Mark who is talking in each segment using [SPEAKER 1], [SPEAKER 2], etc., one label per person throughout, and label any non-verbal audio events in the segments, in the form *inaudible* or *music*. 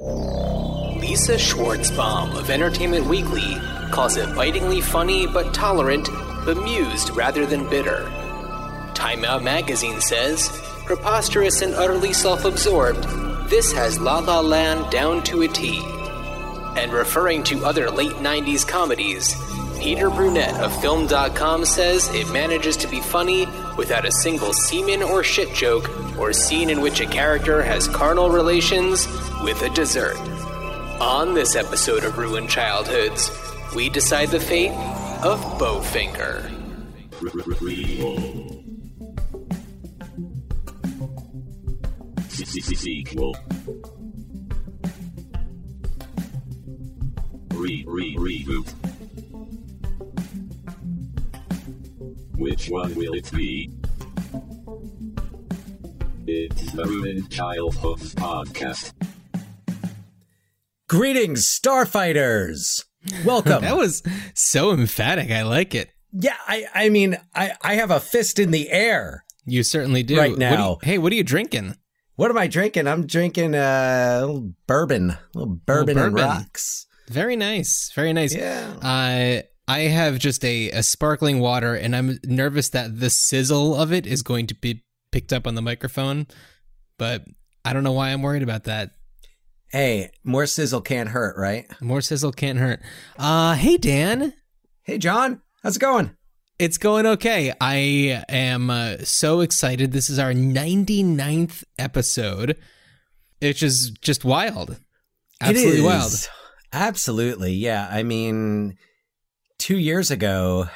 [SPEAKER 1] Lisa Schwarzbaum of Entertainment Weekly calls it bitingly funny but tolerant, bemused rather than bitter. Time Out magazine says, preposterous and utterly self absorbed, this has La La Land down to a T. And referring to other late 90s comedies, Peter Brunette of Film.com says it manages to be funny without a single semen or shit joke or scene in which a character has carnal relations with a dessert. On this episode of Ruined Childhoods, we decide the fate of Bowfinger.
[SPEAKER 2] Re re reboot. Which one will it be? It's the Ruined Childhoods podcast.
[SPEAKER 3] Greetings, Starfighters! Welcome.
[SPEAKER 4] That was so emphatic. I like it.
[SPEAKER 3] yeah, I, I mean, I, I have a fist in the air.
[SPEAKER 4] You certainly do.
[SPEAKER 3] Right
[SPEAKER 4] What you-
[SPEAKER 3] now.
[SPEAKER 4] hey, what are you drinking?
[SPEAKER 3] What am I drinking? I'm drinking uh, a little bourbon, a little bourbon,
[SPEAKER 4] bourbon.
[SPEAKER 3] rocks.
[SPEAKER 4] Very nice. Very nice.
[SPEAKER 3] Yeah.
[SPEAKER 4] Uh, I have just a, a sparkling water, and I'm nervous that the sizzle of it is going to be picked up on the microphone, but I don't know why I'm worried about that.
[SPEAKER 3] Hey, more sizzle can't hurt, right?
[SPEAKER 4] More sizzle can't hurt. Uh, hey, Dan.
[SPEAKER 3] Hey, Jon, how's it going?
[SPEAKER 4] It's going okay. I am uh, so excited. This is our 99th episode, which is just wild. Absolutely
[SPEAKER 3] It
[SPEAKER 4] wild.
[SPEAKER 3] Absolutely, yeah. I mean, two years ago,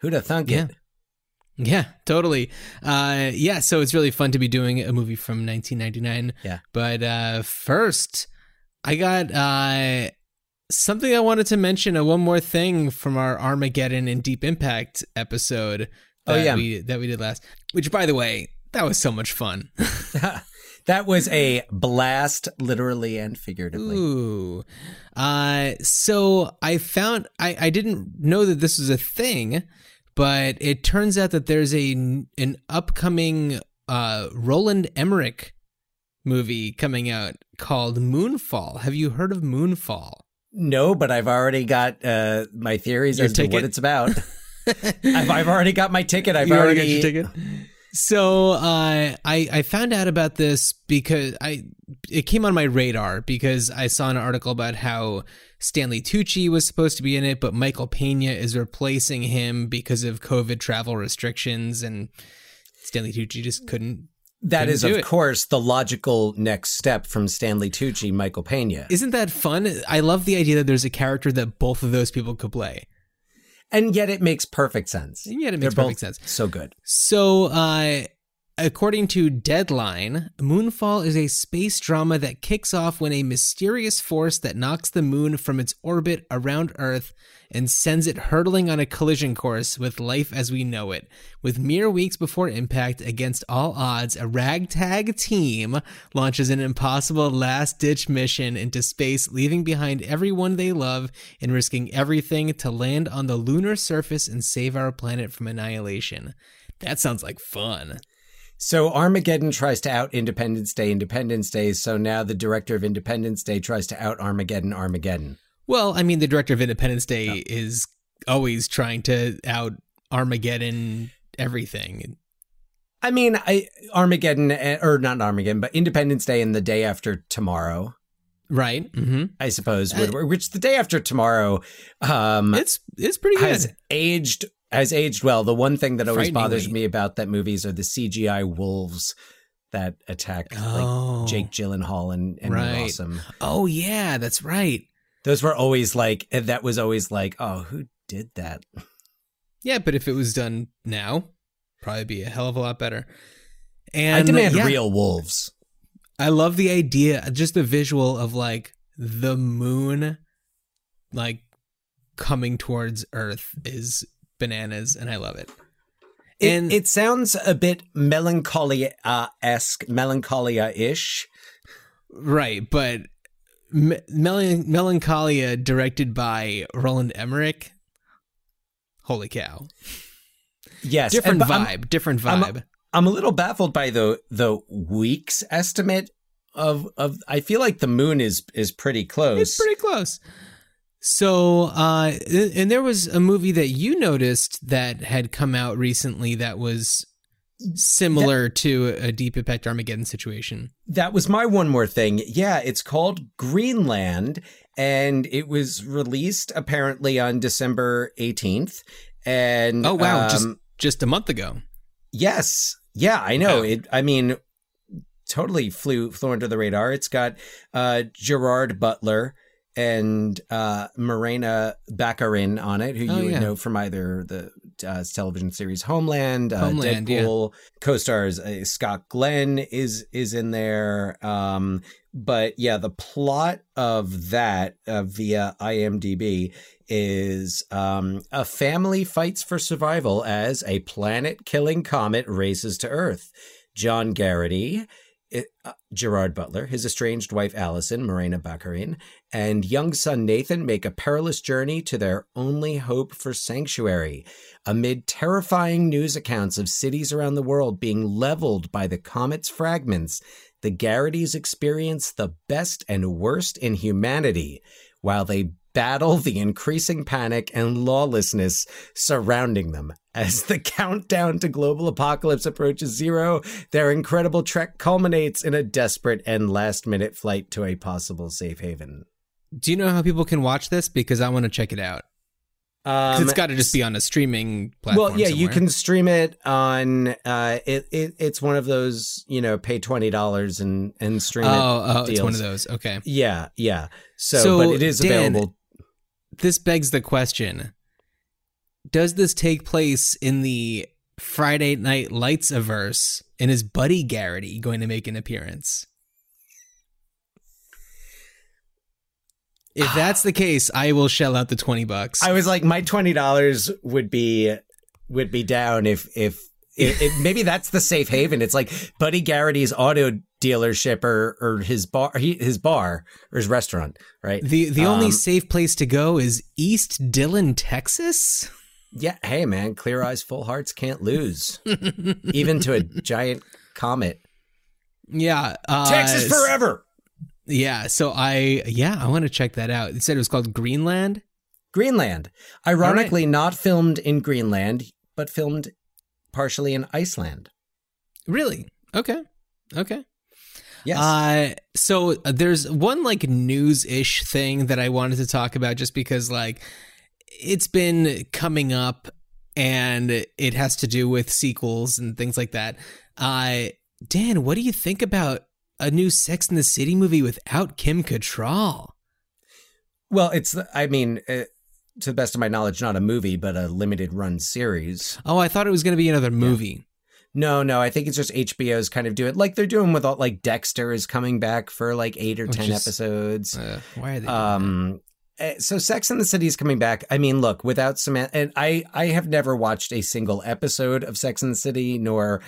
[SPEAKER 3] who'd have thunk
[SPEAKER 4] Yeah.
[SPEAKER 3] it?
[SPEAKER 4] Yeah, totally. Uh, yeah, so it's really fun to be doing a movie from 1999.
[SPEAKER 3] Yeah.
[SPEAKER 4] But uh, first, I got uh, something I wanted to mention. Uh, one more thing from our Armageddon and Deep Impact episode.
[SPEAKER 3] Oh,
[SPEAKER 4] that
[SPEAKER 3] yeah.
[SPEAKER 4] we that we did last. Which, by the way, that was so much fun. *laughs* *laughs*
[SPEAKER 3] that was a blast, literally and figuratively.
[SPEAKER 4] Ooh. Uh, so I found I, I didn't know that this was a thing, but it turns out that there's a an upcoming uh Roland Emmerich movie coming out called Moonfall. Have you heard of Moonfall?
[SPEAKER 3] No, but I've already got uh, my theories
[SPEAKER 4] Your
[SPEAKER 3] as to what it's about. *laughs* I've, I've already got my ticket. I've
[SPEAKER 4] You
[SPEAKER 3] already,
[SPEAKER 4] got your ticket? So uh, I I found out about this because I it came on my radar because I saw an article about how Stanley Tucci was supposed to be in it, but Michael Pena is replacing him because of COVID travel restrictions, and Stanley Tucci just couldn't.
[SPEAKER 3] That
[SPEAKER 4] Couldn't
[SPEAKER 3] is, of
[SPEAKER 4] it.
[SPEAKER 3] course, the logical next step from Stanley Tucci, Michael Pena.
[SPEAKER 4] Isn't that fun? I love the idea that there's a character that both of those people could play.
[SPEAKER 3] and yet it makes perfect sense.
[SPEAKER 4] And yet it
[SPEAKER 3] They're
[SPEAKER 4] makes perfect
[SPEAKER 3] both
[SPEAKER 4] sense.
[SPEAKER 3] So good.
[SPEAKER 4] So, uh, according to Deadline, Moonfall is a space drama that kicks off when a mysterious force that knocks the moon from its orbit around Earth and sends it hurtling on a collision course with life as we know it. With mere weeks before impact, against all odds, a ragtag team launches an impossible last ditch mission into space, leaving behind everyone they love and risking everything to land on the lunar surface and save our planet from annihilation. That sounds like fun.
[SPEAKER 3] So Armageddon tries to out Independence Day, Independence Day. So now the director of Independence Day tries to out Armageddon, Armageddon.
[SPEAKER 4] Well, I mean, the director of Independence Day is always trying to out Armageddon everything.
[SPEAKER 3] I mean, I Armageddon, eh, or not Armageddon, but Independence Day and the day after tomorrow,
[SPEAKER 4] Right? Mm-hmm.
[SPEAKER 3] I suppose, would- which the day after tomorrow um,
[SPEAKER 4] It's it's pretty good.
[SPEAKER 3] has aged has aged well. The one thing that always bothers me about that movies are the CGI wolves that attack
[SPEAKER 4] Oh.
[SPEAKER 3] like Jake oh. Gyllenhaal and, and
[SPEAKER 4] Right.
[SPEAKER 3] awesome.
[SPEAKER 4] oh yeah, that's right.
[SPEAKER 3] Those were always like eh, that was always like, oh, who did that?
[SPEAKER 4] Yeah, but if it was done now, probably be a hell of a lot better. And
[SPEAKER 3] I demand
[SPEAKER 4] yeah,
[SPEAKER 3] real wolves.
[SPEAKER 4] I love the idea, just the visual of like the moon, like coming towards Earth is bananas, and I love it.
[SPEAKER 3] It,
[SPEAKER 4] And
[SPEAKER 3] it sounds a bit melancholia esque, melancholia ish.
[SPEAKER 4] right, but Me- Melancholia, directed by Roland Emmerich. Holy cow!
[SPEAKER 3] Yes,
[SPEAKER 4] Different
[SPEAKER 3] and-
[SPEAKER 4] vibe,
[SPEAKER 3] I'm-
[SPEAKER 4] different
[SPEAKER 3] I'm-
[SPEAKER 4] vibe.
[SPEAKER 3] I'm a little baffled by the the weeks estimate of of I feel like the moon is is pretty close.
[SPEAKER 4] It's pretty close. So, uh, and there was a movie that you noticed that had come out recently that was similar to a Deep Impact Armageddon situation.
[SPEAKER 3] That was my one more thing. Yeah, it's called Greenland, and it was released apparently on December 18th. And
[SPEAKER 4] Oh wow,
[SPEAKER 3] um,
[SPEAKER 4] just just a month ago.
[SPEAKER 3] yes, yeah, I know.
[SPEAKER 4] Wow.
[SPEAKER 3] It. I mean, totally flew flew under the radar. It's got uh, Gerard Butler and uh, Morena Baccarin on it, who
[SPEAKER 4] Oh,
[SPEAKER 3] you would
[SPEAKER 4] yeah.
[SPEAKER 3] know from either the uh, television series Homeland, uh,
[SPEAKER 4] Homeland, yeah.
[SPEAKER 3] Co-stars uh, Scott Glenn is is in there. Um, but yeah, the plot of that uh, via IMDb is um, a family fights for survival as a planet-killing comet races to Earth. John Garrity, uh, Gerard Butler, his estranged wife Allison, Morena Baccarin, and young son Nathan make a perilous journey to their only hope for sanctuary. Amid terrifying news accounts of cities around the world being leveled by the comet's fragments, the Garrity's experience the best and worst in humanity while they battle the increasing panic and lawlessness surrounding them. As the *laughs* countdown to global apocalypse approaches zero, their incredible trek culminates in a desperate and last minute flight to a possible safe haven.
[SPEAKER 4] Do you know how people can watch this? Because I want to check it out.
[SPEAKER 3] Um,
[SPEAKER 4] it's got to just be on a streaming platform.
[SPEAKER 3] well, yeah, you can stream it on. Uh, it, it it's one of those you know pay twenty dollars and and stream it.
[SPEAKER 4] Oh, oh, it's one of those. Okay.
[SPEAKER 3] Yeah, yeah. So,
[SPEAKER 4] So,
[SPEAKER 3] but it is
[SPEAKER 4] Dan,
[SPEAKER 3] available.
[SPEAKER 4] This begs the question: Does this take place in the Friday Night Lights averse? And is Buddy Garrity going to make an appearance? If ah. that's the case, I will shell out the twenty bucks.
[SPEAKER 3] I was like, my twenty dollars would be would be down if if. It, it, maybe that's the safe haven. It's like Buddy Garrity's auto dealership or, or his bar, he, his bar or his restaurant, right?
[SPEAKER 4] the the only
[SPEAKER 3] Um,
[SPEAKER 4] safe place to go is East Dillon, Texas.
[SPEAKER 3] Yeah, hey man, clear eyes, full hearts can't lose, *laughs* even to a giant comet.
[SPEAKER 4] Yeah, uh,
[SPEAKER 3] Texas forever.
[SPEAKER 4] Yeah, so I yeah I want to check that out. It said it was called Greenland.
[SPEAKER 3] Greenland, ironically, not filmed in Greenland, but filmed partially in Iceland.
[SPEAKER 4] Really? Okay. Okay.
[SPEAKER 3] Yes.
[SPEAKER 4] Uh, so uh, there's one like news ish thing that I wanted to talk about just because like it's been coming up and it has to do with sequels and things like that. Uh, Dan, what do you think about a new Sex in the City movie without Kim Cattrall?
[SPEAKER 3] well, it's, I mean, uh, to the best of my knowledge, not a movie, but a limited run series.
[SPEAKER 4] Oh, I thought it was going to be another movie.
[SPEAKER 3] No, no, I think it's just HBO's kind of doing like they're doing with all like Dexter is coming back for like eight or
[SPEAKER 4] Which
[SPEAKER 3] ten
[SPEAKER 4] is-
[SPEAKER 3] episodes.
[SPEAKER 4] Uh, why are they?
[SPEAKER 3] Um, eh, so Sex and the City is coming back. I mean, look, without Samantha, and I, I have never watched a single episode of Sex and the City nor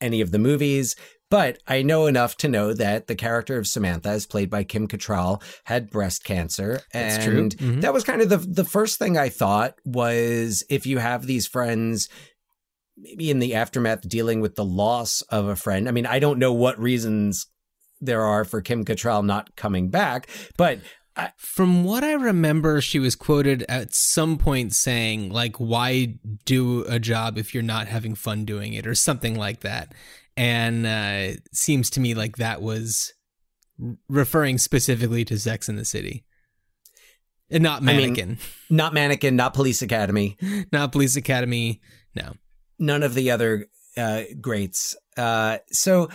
[SPEAKER 3] any of the movies, but I know enough to know that the character of Samantha, as played by Kim Cattrall, had breast cancer,
[SPEAKER 4] That's
[SPEAKER 3] and
[SPEAKER 4] true. Mhm.
[SPEAKER 3] that was kind of the the first thing I thought was if you have these friends. Maybe in the aftermath, dealing with the loss of a friend. I mean, I don't know what reasons there are for Kim Cattrall not coming back, but
[SPEAKER 4] From what I remember, she was quoted at some point saying, like, why do a job if you're not having fun doing it, or something like that. And uh, it seems to me like that was referring specifically to Sex in the City. And not
[SPEAKER 3] mean-
[SPEAKER 4] Mannequin,
[SPEAKER 3] not Mannequin, not Police Academy, *laughs*
[SPEAKER 4] not Police Academy. No.
[SPEAKER 3] None of the other uh, greats. Uh, so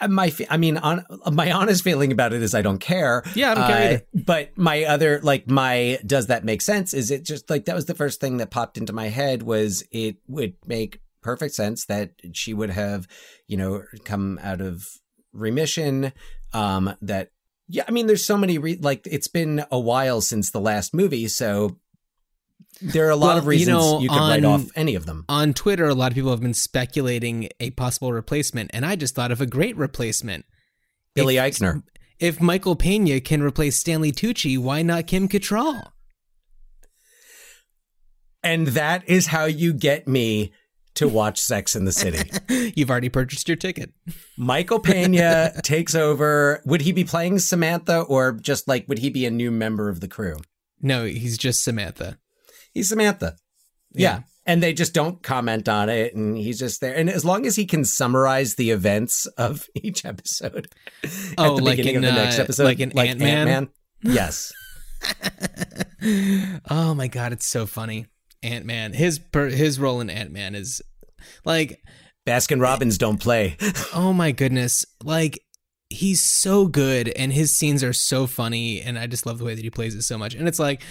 [SPEAKER 3] uh, my, I mean, on, my honest feeling about it is I don't care.
[SPEAKER 4] Yeah, I don't care
[SPEAKER 3] Uh,
[SPEAKER 4] either.
[SPEAKER 3] But my other, like, my does that make sense? Is it just like that was the first thing that popped into my head was it would make perfect sense that she would have, you know, come out of remission. Um, that yeah, I mean, there's so many re- like it's been a while since the last movie, so there are a lot
[SPEAKER 4] Well,
[SPEAKER 3] of reasons you,
[SPEAKER 4] know,
[SPEAKER 3] could write off any of them.
[SPEAKER 4] On Twitter, a lot of people have been speculating a possible replacement, and I just thought of a great replacement.
[SPEAKER 3] Billy
[SPEAKER 4] If-
[SPEAKER 3] Eichner.
[SPEAKER 4] If Michael Pena can replace Stanley Tucci, why not Kim Cattrall?
[SPEAKER 3] And that is how you get me to watch Sex in the City. *laughs*
[SPEAKER 4] You've already purchased your ticket.
[SPEAKER 3] Michael Pena *laughs* takes over. Would he be playing Samantha or just like would he be a new member of the crew?
[SPEAKER 4] No, he's just Samantha.
[SPEAKER 3] He's Samantha. Yeah. And they just don't comment on it and he's just there. And as long as he can summarize the events of *laughs* each episode
[SPEAKER 4] Oh,
[SPEAKER 3] at the
[SPEAKER 4] like
[SPEAKER 3] beginning
[SPEAKER 4] in,
[SPEAKER 3] of the next
[SPEAKER 4] uh,
[SPEAKER 3] episode,
[SPEAKER 4] like in Ant-Man?
[SPEAKER 3] Ant-Man. Yes. *laughs*
[SPEAKER 4] oh my god, it's so funny. Ant Man. His per, his role in Ant Man is like,
[SPEAKER 3] Baskin Robbins don't play. *laughs*
[SPEAKER 4] oh my goodness, like he's so good, and his scenes are so funny, and I just love the way that he plays it so much. And it's like,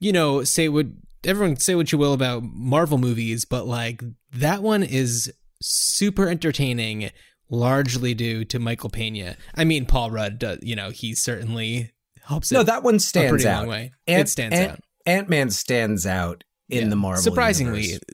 [SPEAKER 4] you know, say what everyone say what you will about Marvel movies, but like that one is super entertaining. Largely due to Michael Pena. I mean, Paul Rudd. Does, you know, he certainly helps.
[SPEAKER 3] No, that one stands out. Ant-
[SPEAKER 4] it stands
[SPEAKER 3] Ant-
[SPEAKER 4] out.
[SPEAKER 3] Ant-Man stands out in
[SPEAKER 4] Yeah.
[SPEAKER 3] the Marvel movies.
[SPEAKER 4] surprisingly
[SPEAKER 3] universe.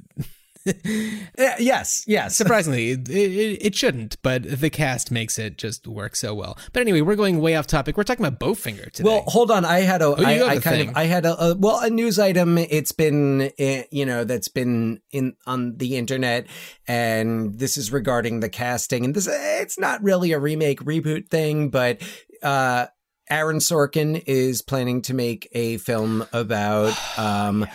[SPEAKER 3] *laughs* Yeah, yes, yes.
[SPEAKER 4] surprisingly it, it, it shouldn't but the cast makes it just work so well but anyway we're going way off topic we're talking about bowfinger today
[SPEAKER 3] Well, hold on. I had a,
[SPEAKER 4] Oh,
[SPEAKER 3] I,
[SPEAKER 4] have
[SPEAKER 3] I
[SPEAKER 4] a
[SPEAKER 3] kind
[SPEAKER 4] thing.
[SPEAKER 3] of, I had a, a, well, a news item. It's been, eh, you know, that's been in on the internet, and this is regarding the casting. And this, it's not really a remake reboot thing, but uh, Aaron Sorkin is planning to make a film about *sighs* um,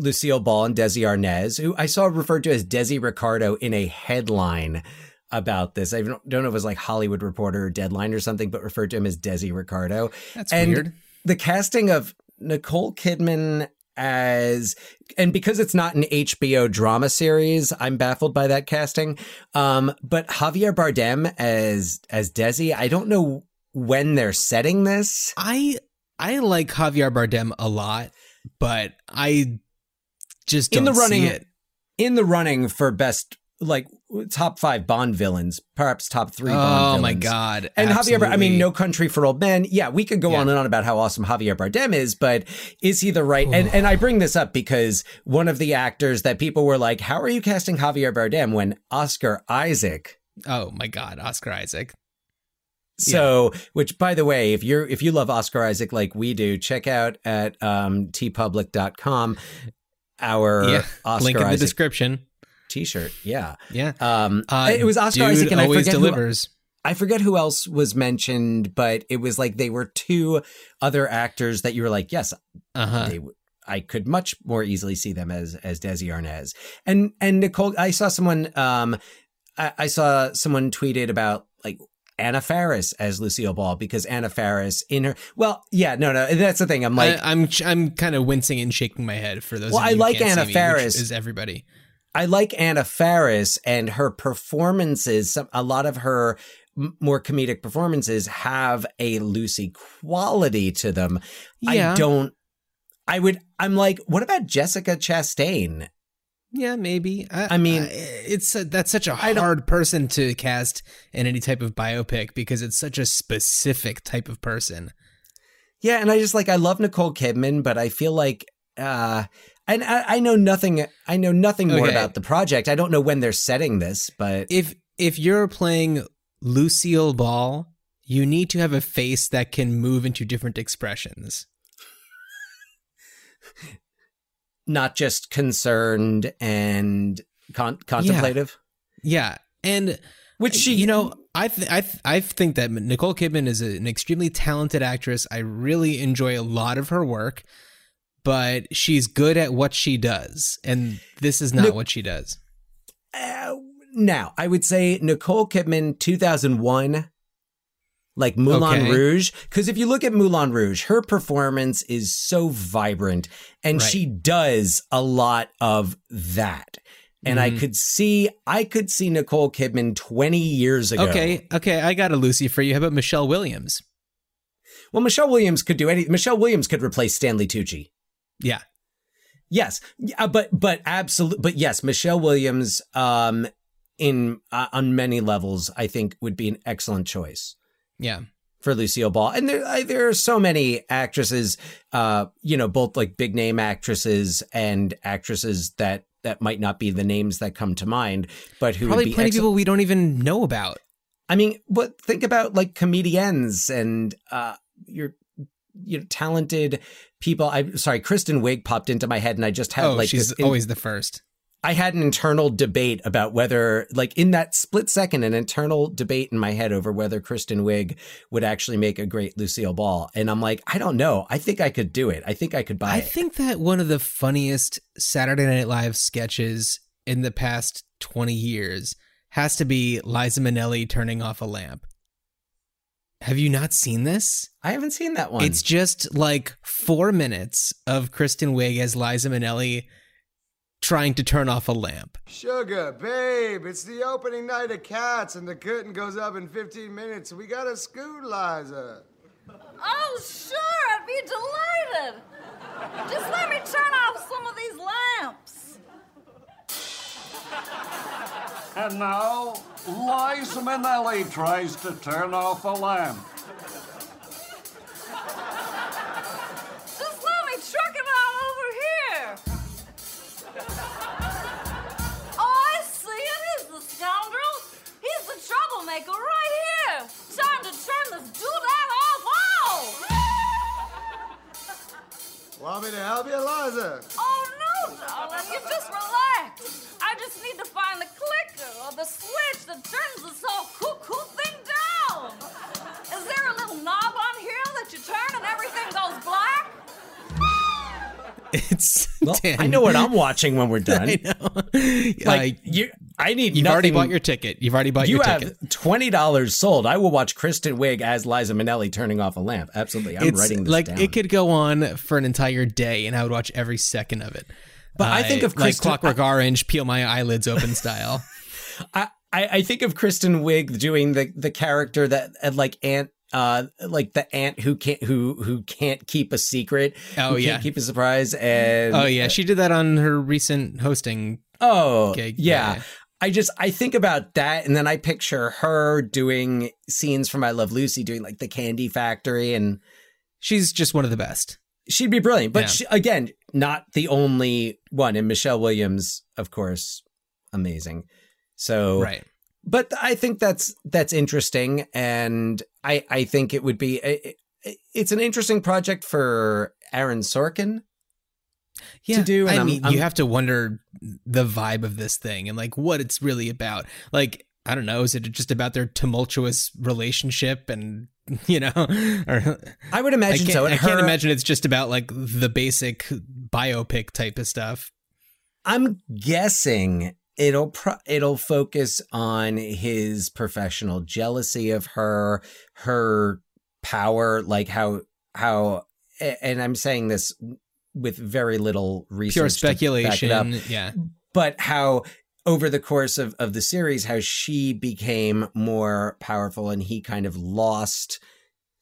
[SPEAKER 3] Lucille Ball and Desi Arnaz, who I saw referred to as Desi Ricardo in a headline about this. I don't know if it was like Hollywood Reporter or Deadline or something, but referred to him as Desi Ricardo.
[SPEAKER 4] that's
[SPEAKER 3] and
[SPEAKER 4] weird
[SPEAKER 3] The casting of Nicole Kidman as and because it's not an HBO drama series, I'm baffled by that casting. Um, but Javier Bardem as as Desi, I don't know when they're setting this.
[SPEAKER 4] i i like javier bardem a lot but i just
[SPEAKER 3] In the running- In the running for best like top five Bond villains, perhaps top three Bond
[SPEAKER 4] oh my god
[SPEAKER 3] And Javier, Bar- I mean. No Country for Old Men. Yeah, we could go
[SPEAKER 4] Yeah.
[SPEAKER 3] on and on about how awesome Javier Bardem is, but is he the right? And and I bring this up because one of the actors that people were like, "How are you casting Javier Bardem when Oscar Isaac?"
[SPEAKER 4] oh my god oscar isaac
[SPEAKER 3] So, which by the way, if you're if you love Oscar Isaac like we do, check out at um, teepublic.com our
[SPEAKER 4] yeah
[SPEAKER 3] Oscar
[SPEAKER 4] link in the
[SPEAKER 3] Isaac
[SPEAKER 4] description
[SPEAKER 3] t-shirt. Yeah.
[SPEAKER 4] yeah
[SPEAKER 3] Um,
[SPEAKER 4] uh,
[SPEAKER 3] it was Oscar Isaac, and I
[SPEAKER 4] always
[SPEAKER 3] forget who,
[SPEAKER 4] delivers
[SPEAKER 3] I forget who else was mentioned, but it was like they were two other actors that you were like, yes,
[SPEAKER 4] uh-huh
[SPEAKER 3] they I could much more easily see them as as Desi Arnaz. And and Nicole, I saw someone um I, I saw someone tweeted about like Anna Faris as Lucille Ball because Anna Faris in her well, yeah, no, no, that's the thing. I'm like
[SPEAKER 4] I, I'm I'm kind of wincing and shaking my head for those.
[SPEAKER 3] Well, I like Anna
[SPEAKER 4] me,
[SPEAKER 3] Faris.
[SPEAKER 4] is everybody.
[SPEAKER 3] I like Anna Faris and her performances. Some, a lot of her m- more comedic performances have a Lucy quality to them.
[SPEAKER 4] Yeah.
[SPEAKER 3] I don't. I would. I'm like, what about Jessica Chastain?
[SPEAKER 4] Yeah, maybe. I,
[SPEAKER 3] I mean-
[SPEAKER 4] it's a, that's such a
[SPEAKER 3] I
[SPEAKER 4] hard person to cast in any type of biopic because it's such a specific type of person.
[SPEAKER 3] Yeah, and I just like I love Nicole Kidman, but I feel like. uh and I, I know nothing. I know nothing more
[SPEAKER 4] Okay.
[SPEAKER 3] about the project. I don't know when they're setting this, but
[SPEAKER 4] If if you're playing Lucille Ball, you need to have a face that can move into different expressions.
[SPEAKER 3] Not just concerned and con- contemplative.
[SPEAKER 4] Yeah, and
[SPEAKER 3] Which she,
[SPEAKER 4] you know, I th- I th- I think that Nicole Kidman is an extremely talented actress. I really enjoy a lot of her work, but she's good at what she does, and this is not
[SPEAKER 3] Nic-
[SPEAKER 4] what she does.
[SPEAKER 3] Uh, now, I would say Nicole Kidman, 2001, like Moulin
[SPEAKER 4] Okay.
[SPEAKER 3] Rouge. Because if you look at Moulin Rouge, her performance is so vibrant and
[SPEAKER 4] Right.
[SPEAKER 3] she does a lot of that. And I
[SPEAKER 4] Mhm.
[SPEAKER 3] could see, I could see Nicole Kidman 20 years ago.
[SPEAKER 4] Okay, okay, I got a Lucy for you. How about Michelle Williams?
[SPEAKER 3] Well, Michelle Williams could do anything. Michelle Williams could replace Stanley Tucci.
[SPEAKER 4] Yeah,
[SPEAKER 3] Yes, yeah, but but absolute, but yes, Michelle Williams, um, in uh, on many levels, I think would be an excellent choice
[SPEAKER 4] yeah,
[SPEAKER 3] for Lucille Ball. And there I, there are so many actresses, uh, you know, both like big name actresses and actresses that that might not be the names that come to mind, but who would
[SPEAKER 4] probably
[SPEAKER 3] be
[SPEAKER 4] plenty of people we don't even know about.
[SPEAKER 3] I mean, but think about like comedians and uh, your you know talented people. I'm sorry, Kristen Wiig popped into my head, and I just had
[SPEAKER 4] oh,
[SPEAKER 3] like
[SPEAKER 4] she's
[SPEAKER 3] this in-
[SPEAKER 4] always the first.
[SPEAKER 3] I had an internal debate about whether, like, in that split second, an internal debate in my head over whether Kristen Wiig would actually make a great Lucille Ball. And I'm like, I don't know. I think I could do it. I think I could buy
[SPEAKER 4] I
[SPEAKER 3] it.
[SPEAKER 4] think that one of the funniest Saturday Night Live sketches in the past 20 years has to be Liza Minnelli turning off a lamp. Have you not seen this?
[SPEAKER 3] I haven't seen that one.
[SPEAKER 4] It's just like four minutes of Kristen Wiig as Liza Minnelli trying to turn off a lamp.
[SPEAKER 5] Sugar, babe, it's the opening night of Cats, and the curtain goes up in 15 minutes. We gotta scoot, Liza.
[SPEAKER 6] Oh, sure, I'd be delighted. Just let me turn off some of these lamps.
[SPEAKER 7] And now, Liza Minnelli tries to turn off a lamp.
[SPEAKER 5] Want me to help you, Eliza?
[SPEAKER 6] Oh, no, darling, you just relax. I just need to find the clicker or the switch that turns this whole cuckoo thing down. Is there a little knob on here that you turn and everything goes black?
[SPEAKER 4] It's *laughs*
[SPEAKER 3] well. I know what I'm watching when we're *laughs* done.
[SPEAKER 4] I know.
[SPEAKER 3] Like
[SPEAKER 4] Uh,
[SPEAKER 3] you, I need.
[SPEAKER 4] you've already bought your ticket. You've already bought
[SPEAKER 3] You
[SPEAKER 4] your
[SPEAKER 3] have
[SPEAKER 4] ticket.
[SPEAKER 3] twenty dollars sold. I will watch Kristen Wiig as Liza Minnelli turning off a lamp. Absolutely, I'm
[SPEAKER 4] it's
[SPEAKER 3] writing this
[SPEAKER 4] like
[SPEAKER 3] down.
[SPEAKER 4] it could go on for an entire day, and I would watch every second of it.
[SPEAKER 3] But I think of
[SPEAKER 4] like
[SPEAKER 3] Kristen-
[SPEAKER 4] Clockwork Orange, peel my eyelids open style. *laughs*
[SPEAKER 3] I, I I think of Kristen Wiig doing the the character that uh, like Aunt uh like the aunt who can't who who can't keep a secret.
[SPEAKER 4] Oh, yeah.
[SPEAKER 3] can't keep a surprise. And
[SPEAKER 4] oh yeah, she did that on her recent hosting.
[SPEAKER 3] oh
[SPEAKER 4] gig,
[SPEAKER 3] yeah.
[SPEAKER 4] yeah.
[SPEAKER 3] I just I think about that and then I picture her doing scenes from I Love Lucy doing like the candy factory and
[SPEAKER 4] She's just one of the best.
[SPEAKER 3] she'd be brilliant. But
[SPEAKER 4] Yeah.
[SPEAKER 3] she, again, not the only one. And Michelle Williams, of course, amazing. So
[SPEAKER 4] Right.
[SPEAKER 3] but I think that's that's interesting, and I I think it would be it, it- it's an interesting project for Aaron Sorkin.
[SPEAKER 4] Yeah,
[SPEAKER 3] do, and
[SPEAKER 4] I
[SPEAKER 3] I'm-
[SPEAKER 4] mean,
[SPEAKER 3] I'm-
[SPEAKER 4] you have to wonder the vibe of this thing and like what it's really about. Like, I don't know, is it just about their tumultuous relationship and *laughs* you know, or
[SPEAKER 3] I would imagine
[SPEAKER 4] can't,
[SPEAKER 3] so. and
[SPEAKER 4] I can't imagine it's just about like the basic biopic type of stuff.
[SPEAKER 3] I'm guessing it'll pro- it'll focus on his professional jealousy of her, her power, like how how, and I'm saying this with very little research,
[SPEAKER 4] Pure
[SPEAKER 3] it up.
[SPEAKER 4] speculation. Yeah.
[SPEAKER 3] but how over the course of, of the series how she became more powerful and he kind of lost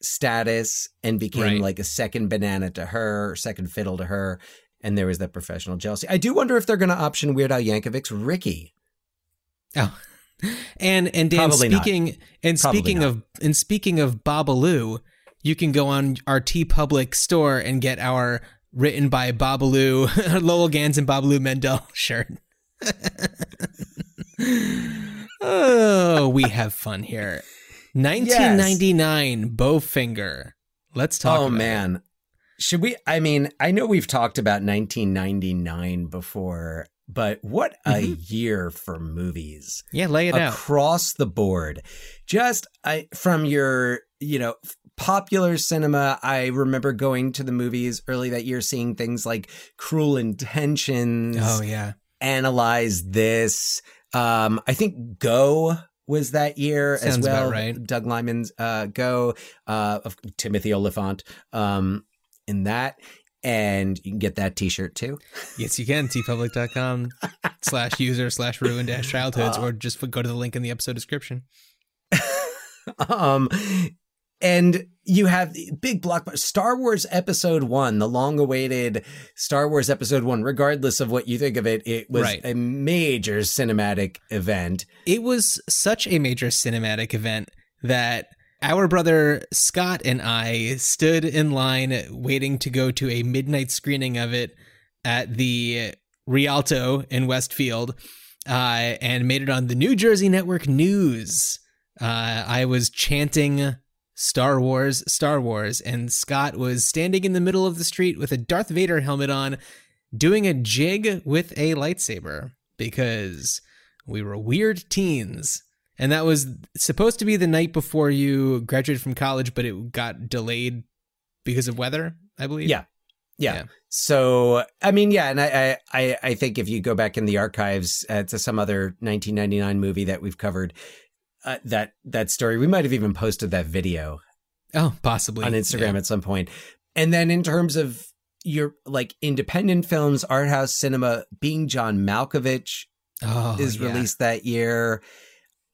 [SPEAKER 3] status and became
[SPEAKER 4] Right.
[SPEAKER 3] like a second banana to her second fiddle to her and there was that professional jealousy i do wonder if they're going to option weird al yankovic's ricky
[SPEAKER 4] Oh. And and Dan
[SPEAKER 3] Probably not.
[SPEAKER 4] speaking and
[SPEAKER 3] Probably
[SPEAKER 4] speaking
[SPEAKER 3] not.
[SPEAKER 4] of and speaking of Babalu, you can go on our TeePublic store and get our written by Babalu *laughs* Lowell Ganz and Babaloo Mandel *laughs* shirt. oh, we have fun here. *laughs* 1999 Bowfinger. Let's talk
[SPEAKER 3] oh
[SPEAKER 4] about it.
[SPEAKER 3] Should we i mean i know we've talked about 1999 before but what a
[SPEAKER 4] Mm-hmm.
[SPEAKER 3] year for movies
[SPEAKER 4] Yeah, lay it out.
[SPEAKER 3] across the board. Just I from your, you know, popular cinema, I remember going to the movies early that year seeing things like Cruel Intentions,
[SPEAKER 4] Oh yeah.
[SPEAKER 3] Analyze This. Um I think Go was that year as
[SPEAKER 4] Sounds about
[SPEAKER 3] well.
[SPEAKER 4] right.
[SPEAKER 3] Doug Liman's uh Go, uh of Timothy Olyphant um in that and you can get that t-shirt too.
[SPEAKER 4] Yes, you can. teepublic.com slash user slash ruin dash childhoods, or just go to the link in the episode description. *laughs*
[SPEAKER 3] um and you have big blockbuster Star Wars episode 1 the long awaited Star Wars episode 1 regardless of what you think of it it was
[SPEAKER 4] Right.
[SPEAKER 3] a major cinematic event
[SPEAKER 4] It was such a major cinematic event that our brother Scott and I stood in line waiting to go to a midnight screening of it at the Rialto in Westfield uh, and made it on the New Jersey Network News. Uh, I was chanting Star Wars, Star Wars, and Scott was standing in the middle of the street with a Darth Vader helmet on, doing a jig with a lightsaber. because we were weird teens. And that was supposed to be the night before you graduated from college, but it got delayed because of weather, I believe.
[SPEAKER 3] Yeah. Yeah.
[SPEAKER 4] Yeah.
[SPEAKER 3] So I mean, yeah, and I, I I think if you go back in the archives uh, to some other 1999 movie that we've covered, uh, that that story, we might have even posted that video
[SPEAKER 4] Oh, possibly.
[SPEAKER 3] on Instagram
[SPEAKER 4] Yeah.
[SPEAKER 3] at some point. And then in terms of your like independent films, art house cinema, being John Malkovich
[SPEAKER 4] Oh,
[SPEAKER 3] is
[SPEAKER 4] yeah.
[SPEAKER 3] released that year,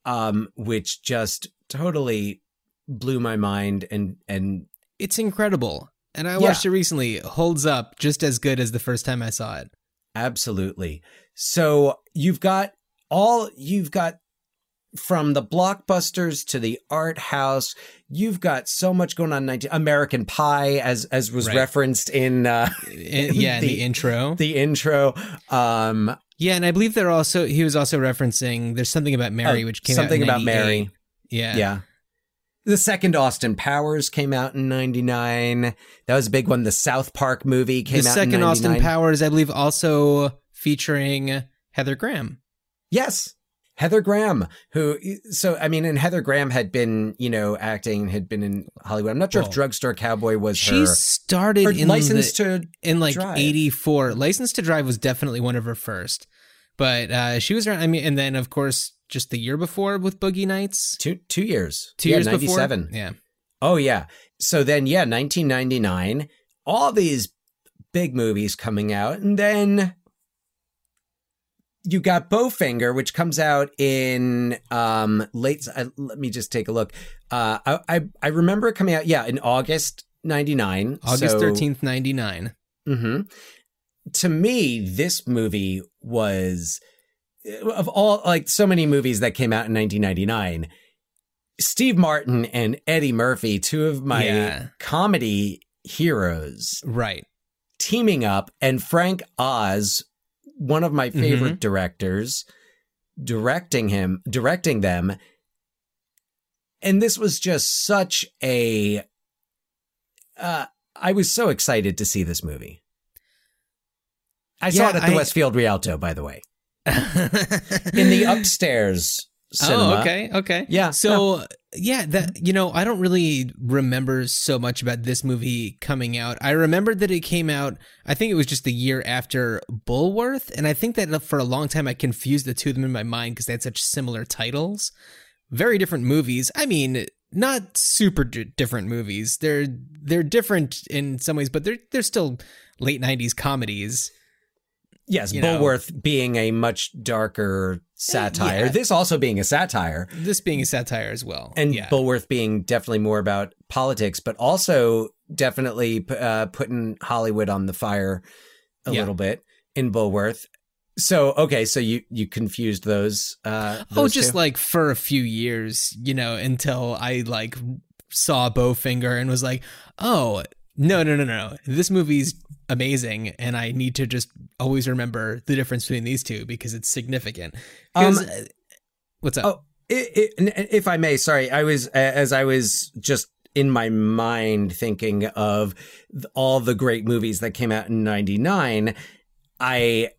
[SPEAKER 3] um, which just totally blew my mind and and
[SPEAKER 4] It's incredible. And I
[SPEAKER 3] Yeah.
[SPEAKER 4] watched it recently. Holds up just as good as the first time I saw it.
[SPEAKER 3] Absolutely. So you've got all you've got from the blockbusters to the art house. You've got so much going on. in 19, American Pie, as as was
[SPEAKER 4] Right.
[SPEAKER 3] referenced in uh,
[SPEAKER 4] In- yeah, in *laughs* the,
[SPEAKER 3] The-
[SPEAKER 4] intro.
[SPEAKER 3] the intro. Um,
[SPEAKER 4] yeah, and I believe they're also he was also referencing there's something about Mary
[SPEAKER 3] oh,
[SPEAKER 4] which came
[SPEAKER 3] something
[SPEAKER 4] out in
[SPEAKER 3] about Mary.
[SPEAKER 4] Yeah.
[SPEAKER 3] Yeah. The second Austin Powers came out in '99. That was a big one. The South Park movie came
[SPEAKER 4] the
[SPEAKER 3] out
[SPEAKER 4] second Austin Powers, I believe, also featuring Heather Graham.
[SPEAKER 3] Yes. Heather Graham, who, so, I mean, and Heather Graham had been, you know, acting, had been in Hollywood. I'm not sure
[SPEAKER 4] Well,
[SPEAKER 3] if Drugstore Cowboy was
[SPEAKER 4] She
[SPEAKER 3] her.
[SPEAKER 4] started in
[SPEAKER 3] License
[SPEAKER 4] the,
[SPEAKER 3] to
[SPEAKER 4] in like
[SPEAKER 3] Drive.
[SPEAKER 4] 84 license to drive was definitely one of her first but uh she was around i mean and then of course just the year before with boogie nights
[SPEAKER 3] two two years.
[SPEAKER 4] two
[SPEAKER 3] Yeah,
[SPEAKER 4] years
[SPEAKER 3] 97.
[SPEAKER 4] before yeah
[SPEAKER 3] Oh, yeah. So then, yeah, 1999, all these big movies coming out. And then you got Bowfinger, which comes out in um late. Uh, let me just take a look. Uh, I, I I remember it coming out. Yeah, in August '99.
[SPEAKER 4] august 13th 99
[SPEAKER 3] hmm To me, this movie was of all like so many movies that came out in 1999. Steve Martin and Eddie Murphy, two of my
[SPEAKER 4] Yeah.
[SPEAKER 3] comedy heroes,
[SPEAKER 4] right
[SPEAKER 3] teaming up, and Frank Oz, one of my favorite directors, directing him, directing them. And this was just such a. Uh, I was so excited to see this movie. I saw it at the
[SPEAKER 4] I-
[SPEAKER 3] Westfield Rialto, by the way, *laughs* in the upstairs cinema.
[SPEAKER 4] oh okay okay.
[SPEAKER 3] Yeah,
[SPEAKER 4] so yeah that you know i don't really remember so much about this movie coming out. I remember that it came out i think it was just the year after bulworth and i think that uh, for a long time i confused the two of them in my mind because they had such similar titles. Very different movies. I mean not super d- different movies. They're they're different in some ways but they're they're still late 90s comedies
[SPEAKER 3] Yes,
[SPEAKER 4] you know.
[SPEAKER 3] Being a much darker satire.
[SPEAKER 4] yeah.
[SPEAKER 3] This also being a satire.
[SPEAKER 4] this being a satire as well
[SPEAKER 3] and
[SPEAKER 4] yeah
[SPEAKER 3] Bulworth being definitely more about politics, but also definitely uh, putting Hollywood on the fire a
[SPEAKER 4] Yeah.
[SPEAKER 3] little bit in Bulworth. So okay, so you you confused those. Uh,
[SPEAKER 4] Oh, just
[SPEAKER 3] two?
[SPEAKER 4] like for a few years, you know, until I like saw Bowfinger and was like, oh, no, no, no, no. This movie's amazing. And I need to just always remember the difference between these two because it's significant.
[SPEAKER 3] Um,
[SPEAKER 4] what's up?
[SPEAKER 3] Oh, i i if I may, sorry, I was as I was just in my mind thinking of all the great movies that came out in '99. I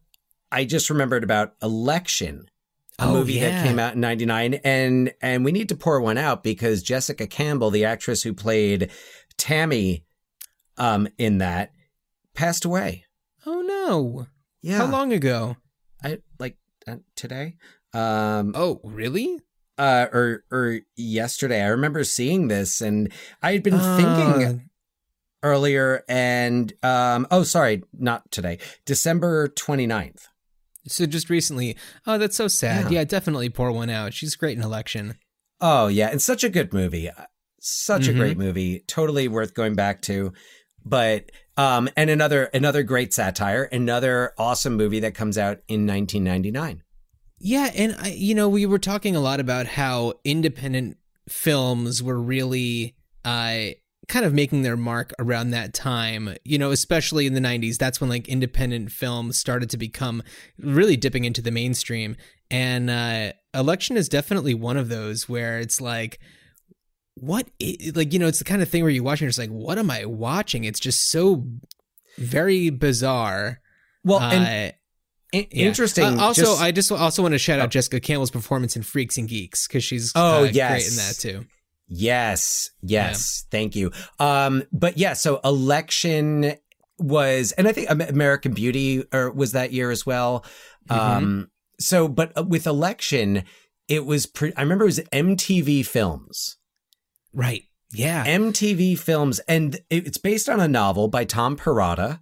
[SPEAKER 3] I just remembered about Election, a
[SPEAKER 4] Oh,
[SPEAKER 3] movie
[SPEAKER 4] yeah.
[SPEAKER 3] that came out in '99, and and we need to pour one out because Jessica Campbell, the actress who played Tammy, um, in that, passed away.
[SPEAKER 4] Oh, no.
[SPEAKER 3] Yeah,
[SPEAKER 4] How long ago?
[SPEAKER 3] I like uh, today. Um,
[SPEAKER 4] Oh, really?
[SPEAKER 3] uh or or yesterday i remember seeing this and i had been thinking
[SPEAKER 4] Uh,
[SPEAKER 3] earlier and um oh sorry not today december 29th
[SPEAKER 4] so just recently. Oh, that's so sad.
[SPEAKER 3] Yeah.
[SPEAKER 4] Yeah, definitely pour one out. She's great in election.
[SPEAKER 3] oh yeah and such a good movie such
[SPEAKER 4] Mhm.
[SPEAKER 3] a great movie totally worth going back to but um and another another great satire another awesome movie that comes out in 1999
[SPEAKER 4] Yeah, and I, you know, we were talking a lot about how independent films were really uh kind of making their mark around that time. You know, especially in the 90s, that's when like independent films started to become really dipping into the mainstream. And uh Election is definitely one of those where it's like what i- like you know, it's the kind of thing where you watch and you're just like what am I watching? It's just so very bizarre.
[SPEAKER 3] well and
[SPEAKER 4] Uh,
[SPEAKER 3] I-
[SPEAKER 4] Yeah.
[SPEAKER 3] Interesting.
[SPEAKER 4] Uh, also,
[SPEAKER 3] just-
[SPEAKER 4] I just also want to shout out Jessica Campbell's performance in Freaks and Geeks because she's
[SPEAKER 3] Oh,
[SPEAKER 4] uh, great
[SPEAKER 3] yes.
[SPEAKER 4] in that too.
[SPEAKER 3] Yes, yes, thank you. Um, but yeah, so election was, and I think American Beauty or was that year as well. Um, so, but uh, with election, it was. Pre- I remember it was MTV Films.
[SPEAKER 4] Right. Yeah.
[SPEAKER 3] MTV Films, and it's based on a novel by Tom Perrotta,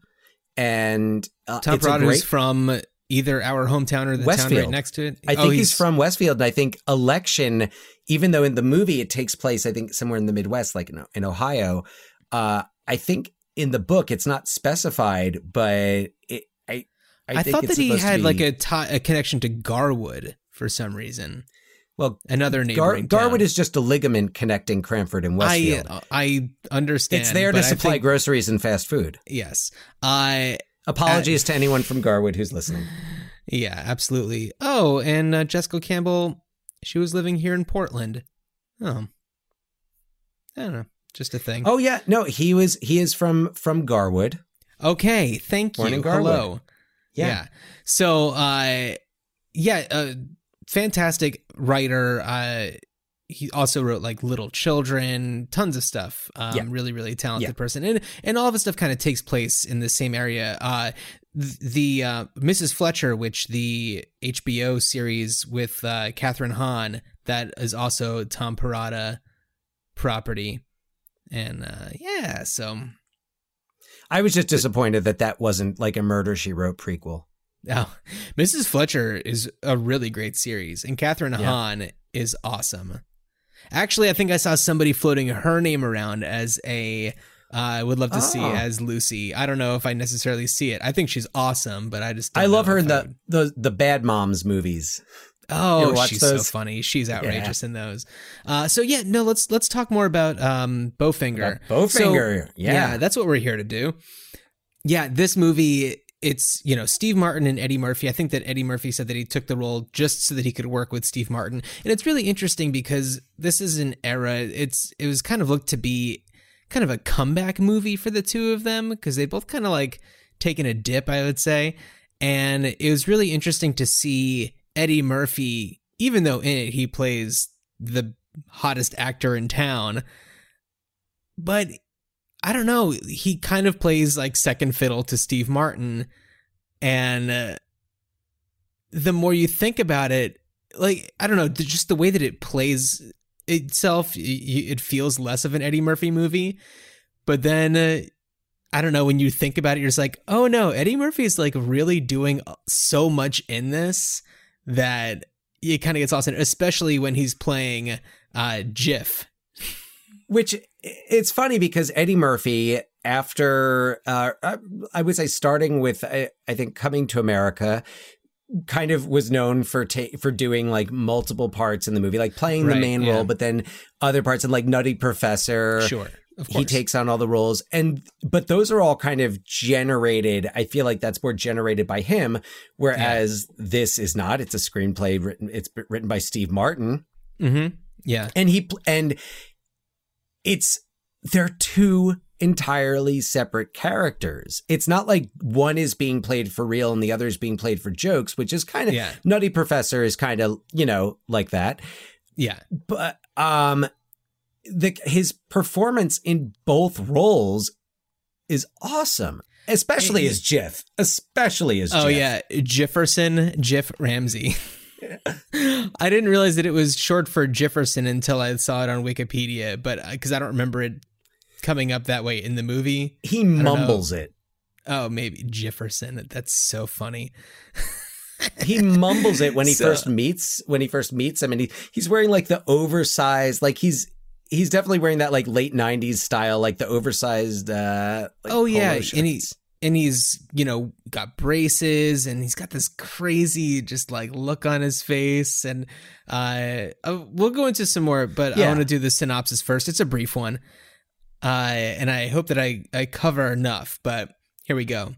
[SPEAKER 3] and uh,
[SPEAKER 4] Tom
[SPEAKER 3] it's a
[SPEAKER 4] Perrotta
[SPEAKER 3] great-
[SPEAKER 4] is from either our hometown or the town
[SPEAKER 3] Westfield.
[SPEAKER 4] right next to it.
[SPEAKER 3] I
[SPEAKER 4] Oh,
[SPEAKER 3] think he's, from Westfield. And I think election, even though in the movie it takes place, I think somewhere in the Midwest, like in, in Ohio. Uh, I think in the book it's not specified, but it, I, I,
[SPEAKER 4] I,
[SPEAKER 3] think
[SPEAKER 4] thought that he had
[SPEAKER 3] be-
[SPEAKER 4] like a tie, a connection to Garwood for some reason.
[SPEAKER 3] Well.
[SPEAKER 4] Another
[SPEAKER 3] Gar- Garwood is just a ligament connecting Cranford and
[SPEAKER 4] I
[SPEAKER 3] Westfield.
[SPEAKER 4] I understand.
[SPEAKER 3] it's there to
[SPEAKER 4] I
[SPEAKER 3] supply
[SPEAKER 4] think-
[SPEAKER 3] groceries and fast food.
[SPEAKER 4] Yes. I
[SPEAKER 3] Apologies to anyone from Garwood who's listening.
[SPEAKER 4] yeah, absolutely. Oh, and uh, Jessica Campbell, she was living here in Portland. Oh, I don't know, just a thing.
[SPEAKER 3] Oh yeah, no, he was he is from from Garwood.
[SPEAKER 4] okay. Thank
[SPEAKER 3] Born
[SPEAKER 4] you. Hello.
[SPEAKER 3] Yeah.
[SPEAKER 4] So, uh, yeah, uh, fantastic writer. Uh, he also wrote like Little Children, tons of stuff. Um,
[SPEAKER 3] Yeah.
[SPEAKER 4] Really, really talented
[SPEAKER 3] Yeah.
[SPEAKER 4] person, and and all of his stuff kind of takes place in the same area. Uh, the uh, Mrs. Fletcher, which the HBO series with uh, Kathryn Hahn, that is also Tom Perrotta property, and uh, yeah, so
[SPEAKER 3] I was just disappointed that that wasn't like a Murder She Wrote prequel.
[SPEAKER 4] Oh, *laughs* Mrs. Fletcher is a really great series, and Kathryn
[SPEAKER 3] Yeah.
[SPEAKER 4] Hahn is awesome. Actually, I think I saw somebody floating her name around as a I Uh, would love to see
[SPEAKER 3] Oh.
[SPEAKER 4] as Lucy. I don't know if I necessarily see it. I think she's awesome, but I just
[SPEAKER 3] I love her in the,
[SPEAKER 4] would-
[SPEAKER 3] the the Bad Moms movies.
[SPEAKER 4] Oh, she's
[SPEAKER 3] those?
[SPEAKER 4] so funny. She's outrageous in those. Uh, so yeah, no, let's let's talk more about um, Bowfinger.
[SPEAKER 3] About Bowfinger,
[SPEAKER 4] So,
[SPEAKER 3] yeah.
[SPEAKER 4] that's what we're here to do. Yeah, this movie. It's you know Steve Martin and Eddie Murphy. I think that Eddie Murphy said that he took the role just so that he could work with Steve Martin, and it's really interesting because this is an era. It's it was kind of looked to be kind of a comeback movie for the two of them because they both kind of like taken a dip, I would say. And it was really interesting to see Eddie Murphy, even though in it he plays the hottest actor in town, but I don't know, he kind of plays like second fiddle to Steve Martin. And uh, the more you think about it, like, I don't know, just the way that it plays itself, it feels less of an Eddie Murphy movie. But then, uh, I don't know, when you think about it, you're just like, oh no, Eddie Murphy is like really doing so much in this that it kind of gets lost in especially when he's playing uh, Jiff.
[SPEAKER 3] Which it's funny because Eddie Murphy, after uh, I would say starting with uh, I think coming to America, kind of was known for ta- for doing like multiple parts in the movie, like playing the main
[SPEAKER 4] yeah.
[SPEAKER 3] role, but then other parts, and like Nutty Professor.
[SPEAKER 4] Sure.
[SPEAKER 3] He takes on all the roles, and but those are all kind of generated. I feel like that's more generated by him, whereas this is not. It's a screenplay written. It's written by Steve Martin
[SPEAKER 4] Mm-hmm. Yeah.
[SPEAKER 3] and he and it's they're two entirely separate characters. It's not like one is being played for real and the other is being played for jokes, which is kind of
[SPEAKER 4] Yeah.
[SPEAKER 3] Nutty Professor is kind of, you know, like that.
[SPEAKER 4] Yeah.
[SPEAKER 3] But um the his performance in both roles is awesome. Especially
[SPEAKER 4] It-
[SPEAKER 3] as Jiff. Especially as
[SPEAKER 4] Oh yeah, Jefferson Jiff Ramsey. *laughs* I didn't realize that it was short for Jefferson until I saw it on Wikipedia, but because I don't remember it coming up that way in the movie.
[SPEAKER 3] He
[SPEAKER 4] know.
[SPEAKER 3] mumbles it.
[SPEAKER 4] Oh, maybe Jefferson. That's so funny. *laughs*
[SPEAKER 3] he mumbles it when he
[SPEAKER 4] So-
[SPEAKER 3] first meets when he first meets him and he, he's wearing like the oversized like he's he's definitely wearing that like late 90s style like the oversized uh like,
[SPEAKER 4] oh yeah, and he
[SPEAKER 3] shirts.
[SPEAKER 4] And he's you know got braces and he's got this crazy just like look on his face and uh, uh we'll go into some more but I want to do the synopsis first. It's a brief one. Uh and I hope that I I cover enough, but here we go.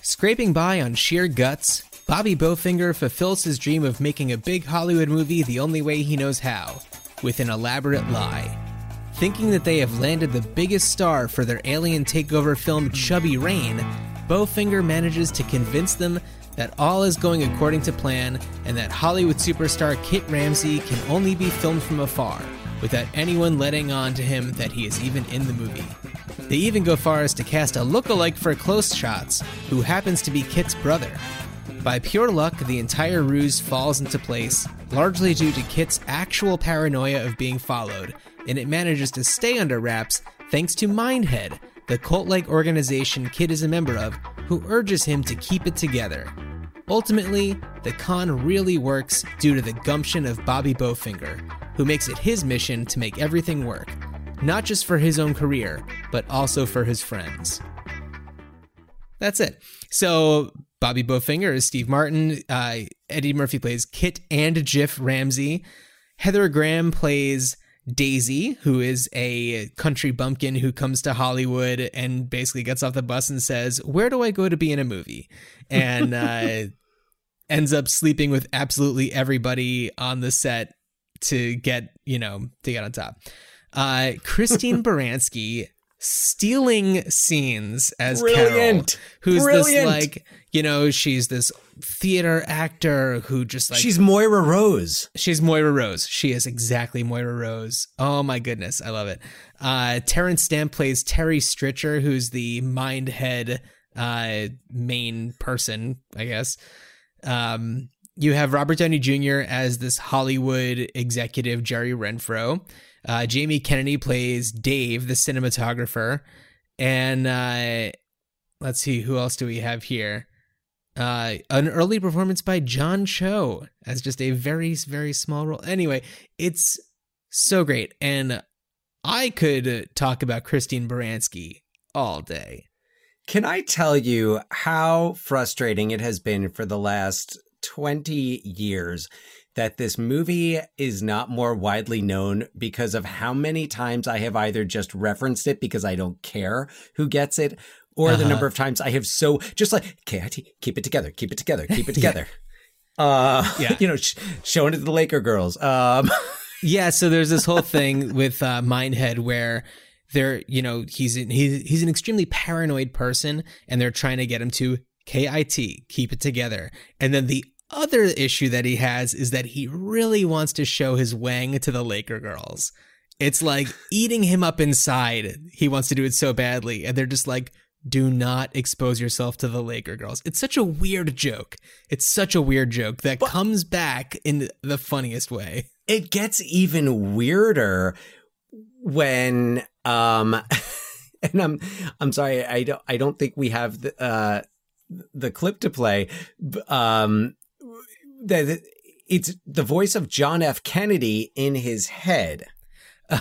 [SPEAKER 4] Scraping by on sheer guts, Bobby Bowfinger fulfills his dream of making a big Hollywood movie the only way he knows how, with an elaborate lie. Thinking that they have landed the biggest star for their alien takeover film Chubby Rain, Bowfinger manages to convince them that all is going according to plan and that Hollywood superstar Kit Ramsey can only be filmed from afar without anyone letting on to him that he is even in the movie. They even go far as to cast a look-alike for close shots, who happens to be Kit's brother. By pure luck, the entire ruse falls into place, largely due to Kit's actual paranoia of being followed, and it manages to stay under wraps thanks to Mindhead, the cult like organization Kit is a member of, who urges him to keep it together. Ultimately, the con really works due to the gumption of Bobby Bowfinger, who makes it his mission to make everything work, not just for his own career, but also for his friends. That's it. So, Bobby Bowfinger is Steve Martin. Uh, Eddie Murphy plays Kit and Jiff Ramsey. Heather Graham plays Daisy, who is a country bumpkin who comes to Hollywood and basically gets off the bus and says, Where do I go to be in a movie? And *laughs* uh, ends up sleeping with absolutely everybody on the set to get, you know, to get on top. Uh, Christine *laughs* Baranski stealing scenes as
[SPEAKER 3] Brilliant.
[SPEAKER 4] Carol, who's
[SPEAKER 3] Brilliant.
[SPEAKER 4] this like, you know, she's this theater actor who just like
[SPEAKER 3] She's Moira Rose.
[SPEAKER 4] She's Moira Rose. She is exactly Moira Rose. Oh my goodness, I love it. Uh, Terence Stamp plays Terry Stricter, who's the mind head uh, main person, I guess. Um, you have Robert Downey Jr. as this Hollywood executive, Jerry Renfro. Uh, Jamie Kennedy plays Dave, the cinematographer. And uh, let's see, who else do we have here? Uh, an early performance by John Cho as just a very, very small role. Anyway, it's so great. And I could talk about Christine Baranski all day.
[SPEAKER 3] Can I tell you how frustrating it has been for the last 20 years that this movie is not more widely known because of how many times I have either just referenced it because I don't care who gets it or the
[SPEAKER 4] Uh-huh.
[SPEAKER 3] number of times I have so just like KIT keep it together keep it together keep it *laughs* together uh
[SPEAKER 4] Yeah. *laughs*
[SPEAKER 3] you know sh- showing it to the Laker girls um *laughs*
[SPEAKER 4] Yeah, so there's this whole thing with uh, Mindhead where they're, you know, he's in, he's he's an extremely paranoid person, and they're trying to get him to KIT, keep it together. And then the other issue that he has is that he really wants to show his wang to the Laker girls. It's like eating him up inside. He wants to do it so badly, and they're just like, "Do not expose yourself to the Laker girls." It's such a weird joke. It's such a weird joke that comes back in the funniest way.
[SPEAKER 3] it gets even weirder when um *laughs* and I'm I'm sorry I don't I don't think we have the uh the clip to play um that it's the voice of John F Kennedy in his head *laughs*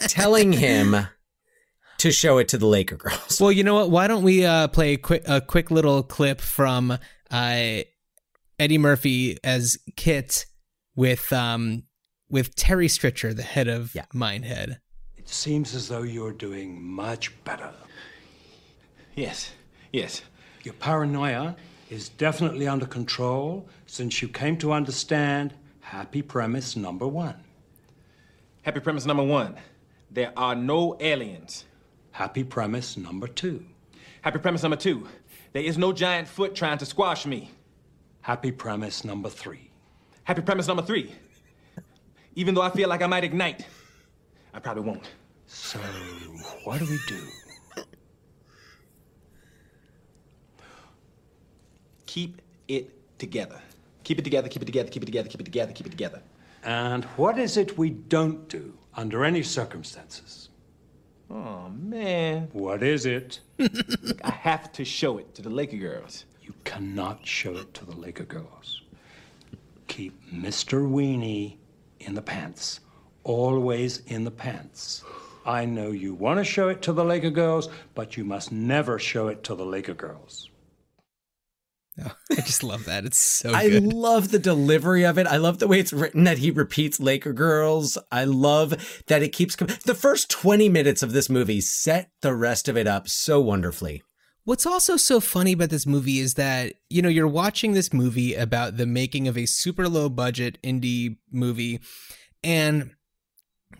[SPEAKER 3] telling him to show it to the Laker girls.
[SPEAKER 4] Well, you know what? Why don't we uh, play a quick a quick little clip from uh, Eddie Murphy as Kit with um with Terry Stricter, the head of
[SPEAKER 3] Yeah.
[SPEAKER 4] Mindhead.
[SPEAKER 8] It seems as though you're doing much better.
[SPEAKER 9] Yes, yes.
[SPEAKER 8] Your paranoia is definitely under control since you came to understand happy premise number one.
[SPEAKER 9] Happy premise number one there are no aliens.
[SPEAKER 8] Happy premise number two.
[SPEAKER 9] Happy premise number two there is no giant foot trying to squash me.
[SPEAKER 8] Happy premise number three.
[SPEAKER 9] Happy premise number three even though I feel like I might ignite, I probably won't.
[SPEAKER 8] So, what do we do?
[SPEAKER 9] Keep it together. Keep it together, keep it together, keep it together, keep it together, keep it together.
[SPEAKER 8] And what is it we don't do under any circumstances?
[SPEAKER 9] Oh, man.
[SPEAKER 8] What is it?
[SPEAKER 9] Look, I have to show it to the Laker girls.
[SPEAKER 8] You cannot show it to the Laker girls. Keep Mr. Weenie in the pants. Always in the pants. I know you want to show it to the Laker girls, but you must never show it to the Laker girls. *laughs*
[SPEAKER 4] I just love that. It's so
[SPEAKER 3] I
[SPEAKER 4] good.
[SPEAKER 3] love the delivery of it. I love the way it's written that he repeats Laker Girls. I love that it keeps com- the first 20 minutes of this movie set the rest of it up so wonderfully.
[SPEAKER 4] What's also so funny about this movie is that, you know, you're watching this movie about the making of a super low budget indie movie and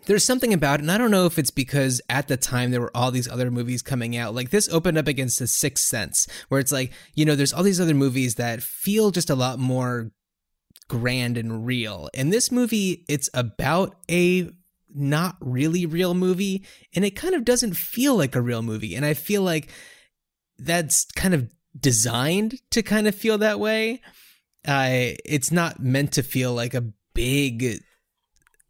[SPEAKER 4] there's something about it, and I don't know if it's because at the time there were all these other movies coming out. Like this opened up against The Sixth Sense, where it's like, you know, there's all these other movies that feel just a lot more grand and real. And this movie, it's about a not really real movie, and it kind of doesn't feel like a real movie. And I feel like that's kind of designed to kind of feel that way. Uh, it's not meant to feel like a big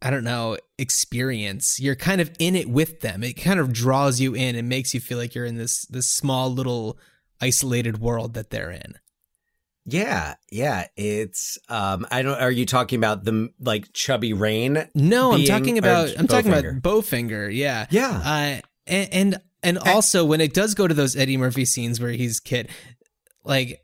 [SPEAKER 4] I don't know, experience. You're kind of in it with them. It kind of draws you in and makes you feel like you're in this this small little isolated world that they're in.
[SPEAKER 3] Yeah, yeah. It's um I don't are you talking about the like chubby rain?
[SPEAKER 4] No, I'm talking about I'm talking about Bowfinger. Yeah.
[SPEAKER 3] Yeah.
[SPEAKER 4] Uh, and and, and also when it does go to those Eddie Murphy scenes where he's Kit, like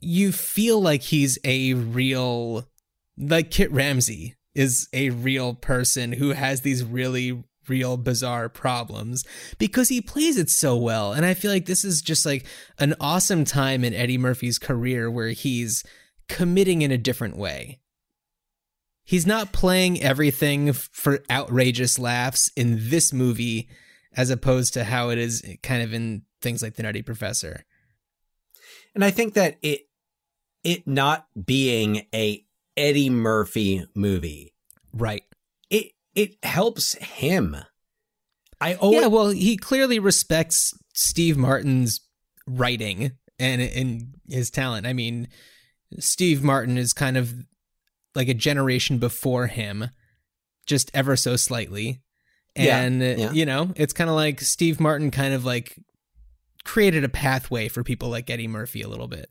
[SPEAKER 4] you feel like he's a real like Kit Ramsey is a real person who has these really real bizarre problems because he plays it so well. And i feel like this is just like an awesome time in eddie murphy's career where he's committing in a different way. He's not playing everything for outrageous laughs in this movie as opposed to how it is kind of in things like the nutty professor.
[SPEAKER 3] And I think that it it not being a Eddie Murphy movie,
[SPEAKER 4] right
[SPEAKER 3] it it helps him. I always
[SPEAKER 4] yeah well he clearly respects steve martin's writing and and his talent i mean steve martin is kind of like a generation before him just ever so slightly and uh,
[SPEAKER 3] yeah.
[SPEAKER 4] you know it's kind of like steve martin kind of like created a pathway for people like eddie murphy a little bit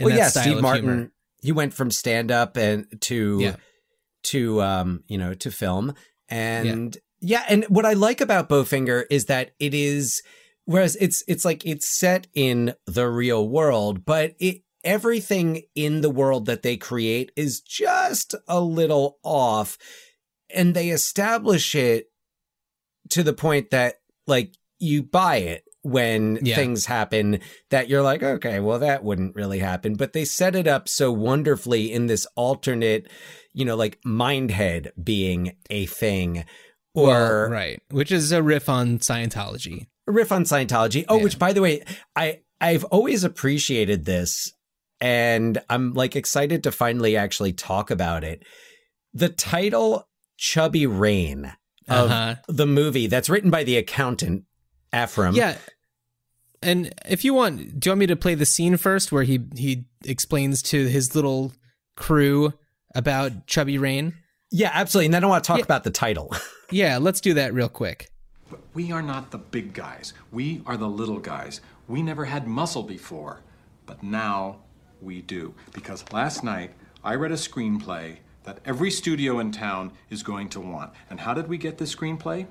[SPEAKER 3] well, yeah, Steve Martin.
[SPEAKER 4] humor.
[SPEAKER 3] He went from stand up and to
[SPEAKER 4] Yeah.
[SPEAKER 3] to um you know to film and yeah. and what I like about Bowfinger is that it is whereas it's it's like it's set in the real world, but it everything in the world that they create is just a little off and they establish it to the point that like you buy it when
[SPEAKER 4] Yeah.
[SPEAKER 3] things happen that you're like okay well that wouldn't really happen but they set it up so wonderfully in this alternate you know like mindhead being a thing or
[SPEAKER 4] Well, right which is a riff on scientology
[SPEAKER 3] a riff on Scientology. Oh,
[SPEAKER 4] Yeah.
[SPEAKER 3] which by the way, I I've always appreciated this and I'm like excited to finally actually talk about it. The title Chubby Rain of
[SPEAKER 4] Uh-huh.
[SPEAKER 3] the movie that's written by the accountant Ephraim.
[SPEAKER 4] Yeah. And if you want, do you want me to play the scene first where he he explains to his little crew about Chubby Rain?
[SPEAKER 3] Yeah, absolutely. And then I want to talk
[SPEAKER 4] Yeah.
[SPEAKER 3] about the title. *laughs*
[SPEAKER 4] Yeah, let's do that real quick.
[SPEAKER 8] We are not the big guys. We are the little guys. We never had muscle before, but now we do. Because last night I read a screenplay that every studio in town is going to want. And how did we get this screenplay?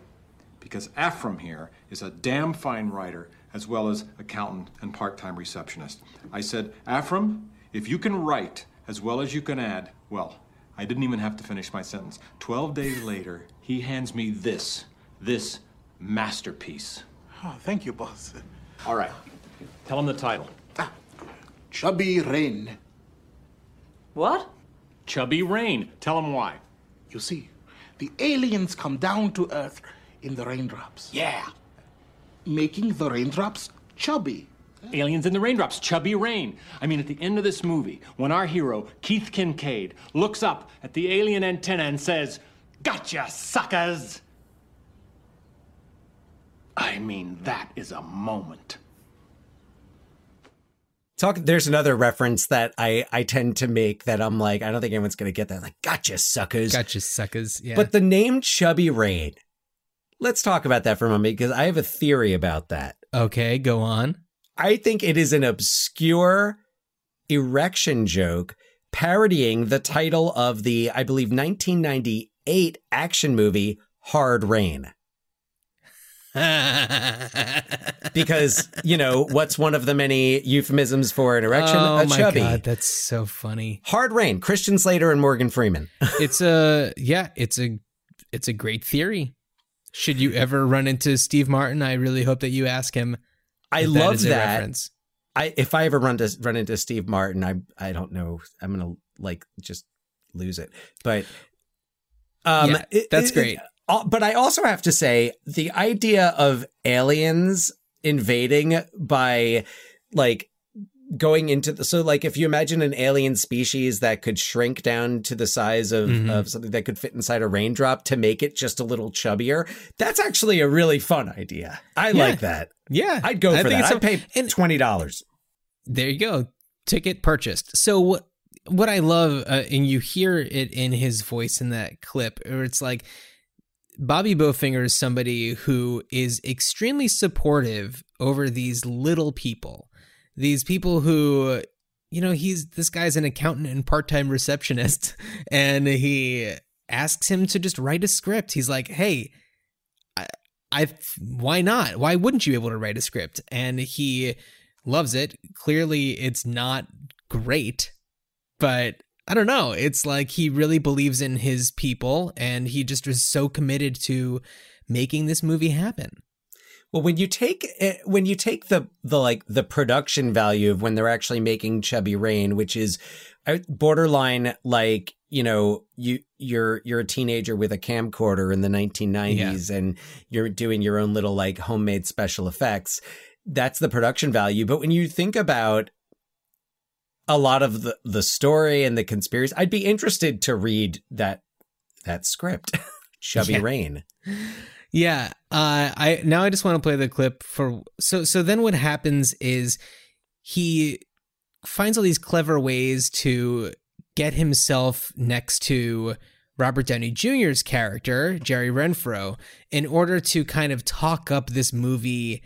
[SPEAKER 8] Because Ephraim here is a damn fine writer as well as accountant and part-time receptionist. I said, Ephraim, if you can write as well as you can add, well, I didn't even have to finish my sentence. Twelve days later, he hands me this, this masterpiece.
[SPEAKER 10] Oh, thank you, boss.
[SPEAKER 8] All right, tell him the title.
[SPEAKER 10] Ah, Chubby Rain.
[SPEAKER 6] What?
[SPEAKER 8] Chubby Rain. Tell him why.
[SPEAKER 10] You see, the aliens come down to Earth in the raindrops,
[SPEAKER 8] Yeah.
[SPEAKER 10] making the raindrops chubby.
[SPEAKER 8] Aliens in the Raindrops, Chubby Rain. I mean, at the end of this movie, when our hero, Keith Kincaid, looks up at the alien antenna and says, Gotcha, suckers! I mean, that is a moment.
[SPEAKER 3] Talk there's another reference that I I tend to make that I'm like, I don't think anyone's gonna get that. Like, gotcha, suckers.
[SPEAKER 4] Gotcha, suckers. Yeah.
[SPEAKER 3] But the name Chubby Rain. Let's talk about that for a moment because I have a theory about that.
[SPEAKER 4] okay, go on.
[SPEAKER 3] I think it is an obscure erection joke parodying the title of the, I believe, 1998 action movie Hard Rain. *laughs* Because, you know, what's one of the many euphemisms for an erection?
[SPEAKER 4] oh
[SPEAKER 3] a
[SPEAKER 4] my
[SPEAKER 3] chubby.
[SPEAKER 4] god, that's so funny.
[SPEAKER 3] Hard Rain, Christian Slater and Morgan Freeman.
[SPEAKER 4] It's a yeah, it's a it's a great theory. Should you ever run into Steve Martin, I really hope that you ask him.
[SPEAKER 3] I love that.
[SPEAKER 4] reference.
[SPEAKER 3] I if I ever run to run into Steve Martin, I I don't know. I'm gonna like just lose it. But um,
[SPEAKER 4] Yeah,
[SPEAKER 3] it-
[SPEAKER 4] that's
[SPEAKER 3] it-
[SPEAKER 4] great.
[SPEAKER 3] uh, but I also have to say the idea of aliens invading by like going into the so like if you imagine an alien species that could shrink down to the size of,
[SPEAKER 4] Mhm.
[SPEAKER 3] of something that could fit inside a raindrop to make it just a little chubbier that's actually a really fun idea. I
[SPEAKER 4] Yeah.
[SPEAKER 3] like that.
[SPEAKER 4] Yeah,
[SPEAKER 3] i'd go
[SPEAKER 4] I
[SPEAKER 3] for
[SPEAKER 4] think
[SPEAKER 3] that.
[SPEAKER 4] it's
[SPEAKER 3] i'd pay $20
[SPEAKER 4] there you go. Ticket purchased. So what what i love uh, and you hear it in his voice in that clip or it's like bobby bowfinger is somebody who is extremely supportive over these little people these people who you know he's this guy's an accountant and part-time receptionist *laughs* and he asks him to just write a script. He's like hey I, I why not? Why wouldn't you be able to write a script? And he loves it. Clearly it's not great but i don't know. It's like he really believes in his people and he just is so committed to making this movie happen
[SPEAKER 3] Well, when you take eh, when you take the the like the production value of when they're actually making Chubby Rain, which is uh, borderline like you know you you're you're a teenager with a camcorder in the 1990s and you're doing your own little like homemade special effects. That's the production value. But when you think about a lot of the the story and the conspiracy, I'd be interested to read that that script, *laughs* Chubby
[SPEAKER 4] Yeah.
[SPEAKER 3] Rain.
[SPEAKER 4] Yeah, uh, I now I just want to play the clip for so so then what happens is he finds all these clever ways to get himself next to Robert Downey Jr.'s character Jerry Renfro in order to kind of talk up this movie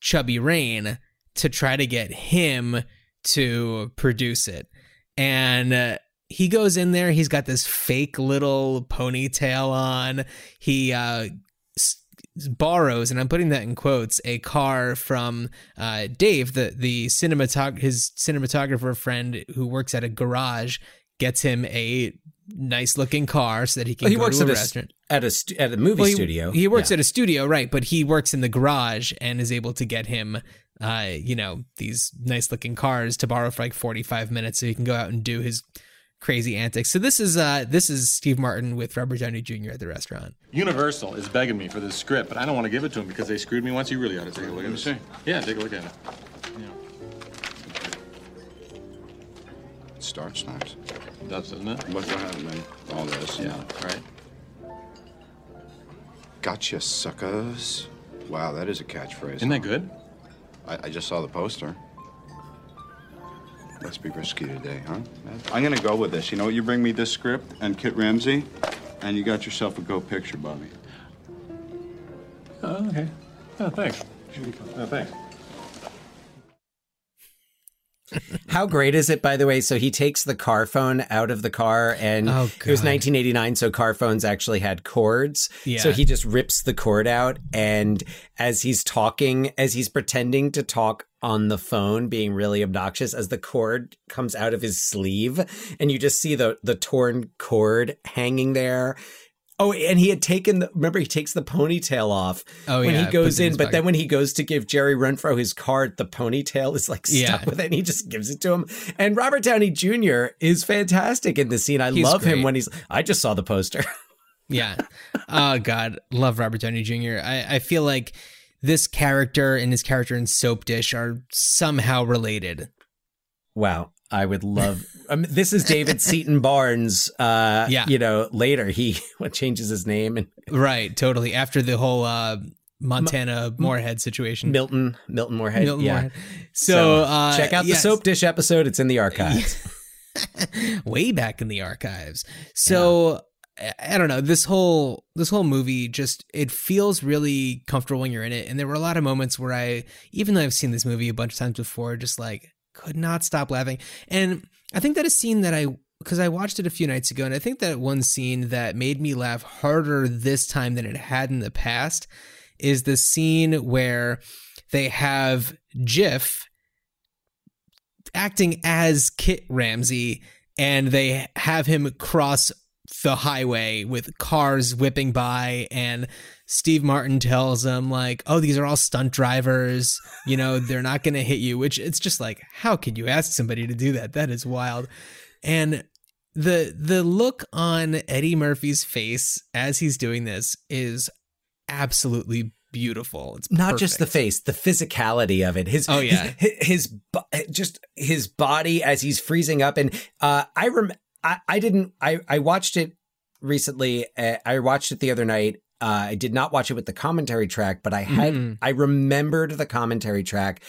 [SPEAKER 4] Chubby Rain to try to get him to produce it and. Uh, he goes in there. He's got this fake little ponytail on. He uh, borrows, and I'm putting that in quotes, a car from uh, Dave, the the cinematog- his cinematographer friend who works at a garage, gets him a nice looking car so that he can
[SPEAKER 3] Well, he
[SPEAKER 4] go
[SPEAKER 3] works
[SPEAKER 4] to a
[SPEAKER 3] at a
[SPEAKER 4] restaurant.
[SPEAKER 3] at a stu- at a movie
[SPEAKER 4] Well, he,
[SPEAKER 3] studio.
[SPEAKER 4] He works
[SPEAKER 3] Yeah.
[SPEAKER 4] at a studio, right? But he works in the garage and is able to get him, uh, you know, these nice looking cars to borrow for like 45 minutes so he can go out and do his crazy antics. So this is uh this is Steve Martin with Robert Downey Jr. at the restaurant.
[SPEAKER 9] Universal is begging me for this script, but I don't want to give it to him because they screwed me once. You really ought to take a look at it. Yeah, take a look at it.
[SPEAKER 11] Starts nice.
[SPEAKER 9] Does, doesn't it?
[SPEAKER 11] Look what happened, man. All this.
[SPEAKER 9] Yeah, right.
[SPEAKER 11] Gotcha, suckers. Wow, that is a catchphrase.
[SPEAKER 9] Isn't that good?
[SPEAKER 11] I, I just saw the poster. Let's be risky today, huh? I'm gonna go with this. You know what? You bring me this script and Kit Ramsey, and you got yourself a go picture, Bobby.
[SPEAKER 9] Oh, okay. Oh, thanks. Oh, thanks.
[SPEAKER 3] How great is it, by the way? So he takes the car phone out of the car, and
[SPEAKER 4] Oh,
[SPEAKER 3] it was 1989, so car phones actually had cords.
[SPEAKER 4] Yeah.
[SPEAKER 3] So he just rips the cord out, and as he's talking, as he's pretending to talk on the phone, being really obnoxious, as the cord comes out of his sleeve, and you just see the the torn cord hanging there. Oh, and he had taken the. Remember, he takes the ponytail off
[SPEAKER 4] Oh,
[SPEAKER 3] when
[SPEAKER 4] yeah,
[SPEAKER 3] he goes
[SPEAKER 4] in
[SPEAKER 3] but
[SPEAKER 4] pocket.
[SPEAKER 3] then when he goes to give Jerry Renfro his card, the ponytail is like stuck
[SPEAKER 4] Yeah.
[SPEAKER 3] with it, and he just gives it to him. And Robert Downey Jr. is fantastic in this scene. I
[SPEAKER 4] He's
[SPEAKER 3] love him when he's. I just saw the poster. *laughs*
[SPEAKER 4] Yeah. oh God, love Robert Downey Jr. I, I feel like this character and his character in Soapdish are somehow related.
[SPEAKER 3] wow, I would love. Um, this is David *laughs* Seton Barnes. Uh,
[SPEAKER 4] Yeah.
[SPEAKER 3] you know, later he what *laughs* changes his name and
[SPEAKER 4] Right, totally. After the whole uh, Montana Moorehead situation.
[SPEAKER 3] Milton Milton Moorehead.
[SPEAKER 4] Milton
[SPEAKER 3] yeah.
[SPEAKER 4] Moorehead. So, uh,
[SPEAKER 3] check out the
[SPEAKER 4] yes.
[SPEAKER 3] Soapdish episode. It's in the archives. *laughs*
[SPEAKER 4] way back in the archives. So I- don't know this whole this whole movie just it feels really comfortable when you're in it, and there were a lot of moments where I, even though I've seen this movie a bunch of times before, just like could not stop laughing. And I think that a scene that I because I watched it a few nights ago, and I think that one scene that made me laugh harder this time than it had in the past is the scene where they have Jiff acting as Kit Ramsey and they have him cross the highway with cars whipping by and Steve Martin tells him like, "Oh, these are all stunt drivers. You know, they're not going to hit you." Which it's just like, how could you ask somebody to do that? That is wild. And the the look on Eddie Murphy's face as he's doing this is absolutely beautiful. It's
[SPEAKER 3] not just the face, the physicality of it. His
[SPEAKER 4] Oh, yeah.
[SPEAKER 3] his, his bo- just his body as he's freezing up. And uh, I rem I, I didn't I I watched it recently. Uh, I watched it the other night. Uh, I did not watch it with the commentary track, but I had
[SPEAKER 4] Mhm.
[SPEAKER 3] I remembered the commentary track.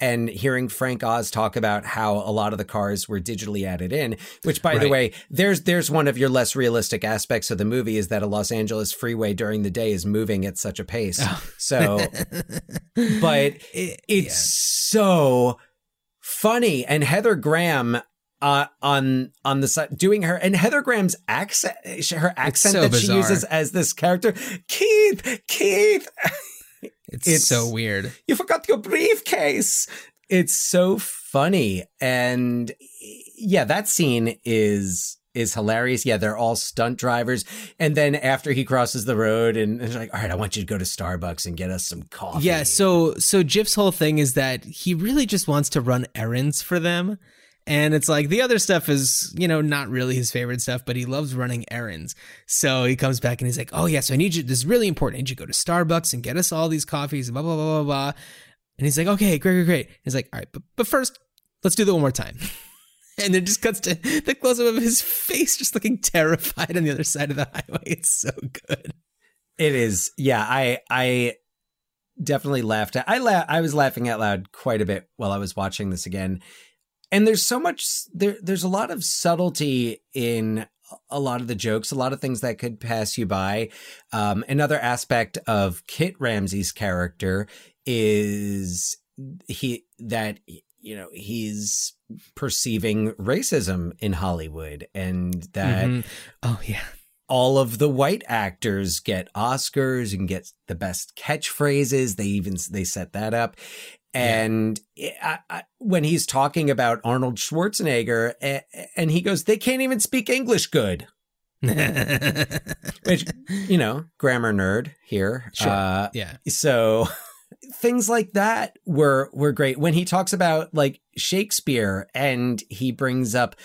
[SPEAKER 3] And hearing Frank Oz talk about how a lot of the cars were digitally added in, which by the way, there's there's one of your less realistic aspects of the movie is that a Los Angeles freeway during the day is moving at such a pace. So *laughs* but
[SPEAKER 4] It-
[SPEAKER 3] it's so funny and heather graham uh, on on the side doing her and heather graham's accent her accent
[SPEAKER 4] so
[SPEAKER 3] that she uses as this character. Keith keith! *laughs*
[SPEAKER 4] It's,
[SPEAKER 3] it's-
[SPEAKER 4] so weird.
[SPEAKER 3] you forgot your briefcase! It's so funny and yeah that scene is is hilarious. Yeah they're all stunt drivers and then after he crosses the road and it's like all right i want you to go to starbucks and get us some coffee.
[SPEAKER 4] Yeah, so so Jiff's whole thing is that he really just wants to run errands for them. And it's like the other stuff is, you know, not really his favorite stuff, but he loves running errands. So he comes back and he's like, Oh yeah, so I need you this is really important. I need you to go to Starbucks and get us all these coffees, and blah blah blah blah blah. And he's like, Okay, great, great, great. He's like, All right, but but first, let's do that one more time. *laughs* And then just cuts to the close up of his face, just looking terrified on the other side of the highway. *laughs* It's so good.
[SPEAKER 3] It is. Yeah, I I definitely laughed. At, I la- I was laughing out loud quite a bit while I was watching this again. And there's so much there there's a lot of subtlety in a lot of the jokes, a lot of things that could pass you by. Um, another aspect of Kit Ramsey's character is he that you know he's perceiving racism in Hollywood and that
[SPEAKER 4] Mhm. Oh yeah.
[SPEAKER 3] all of the white actors get Oscars and get the best catchphrases. They even they set that up. And eh, I, I, when he's talking about Arnold Schwarzenegger, a- and he goes, "They can't even speak English good." Which, you know, grammar nerd here.
[SPEAKER 4] Sure.
[SPEAKER 3] Uh,
[SPEAKER 4] yeah.
[SPEAKER 3] so *laughs* things like that were were great when he talks about like Shakespeare and he brings up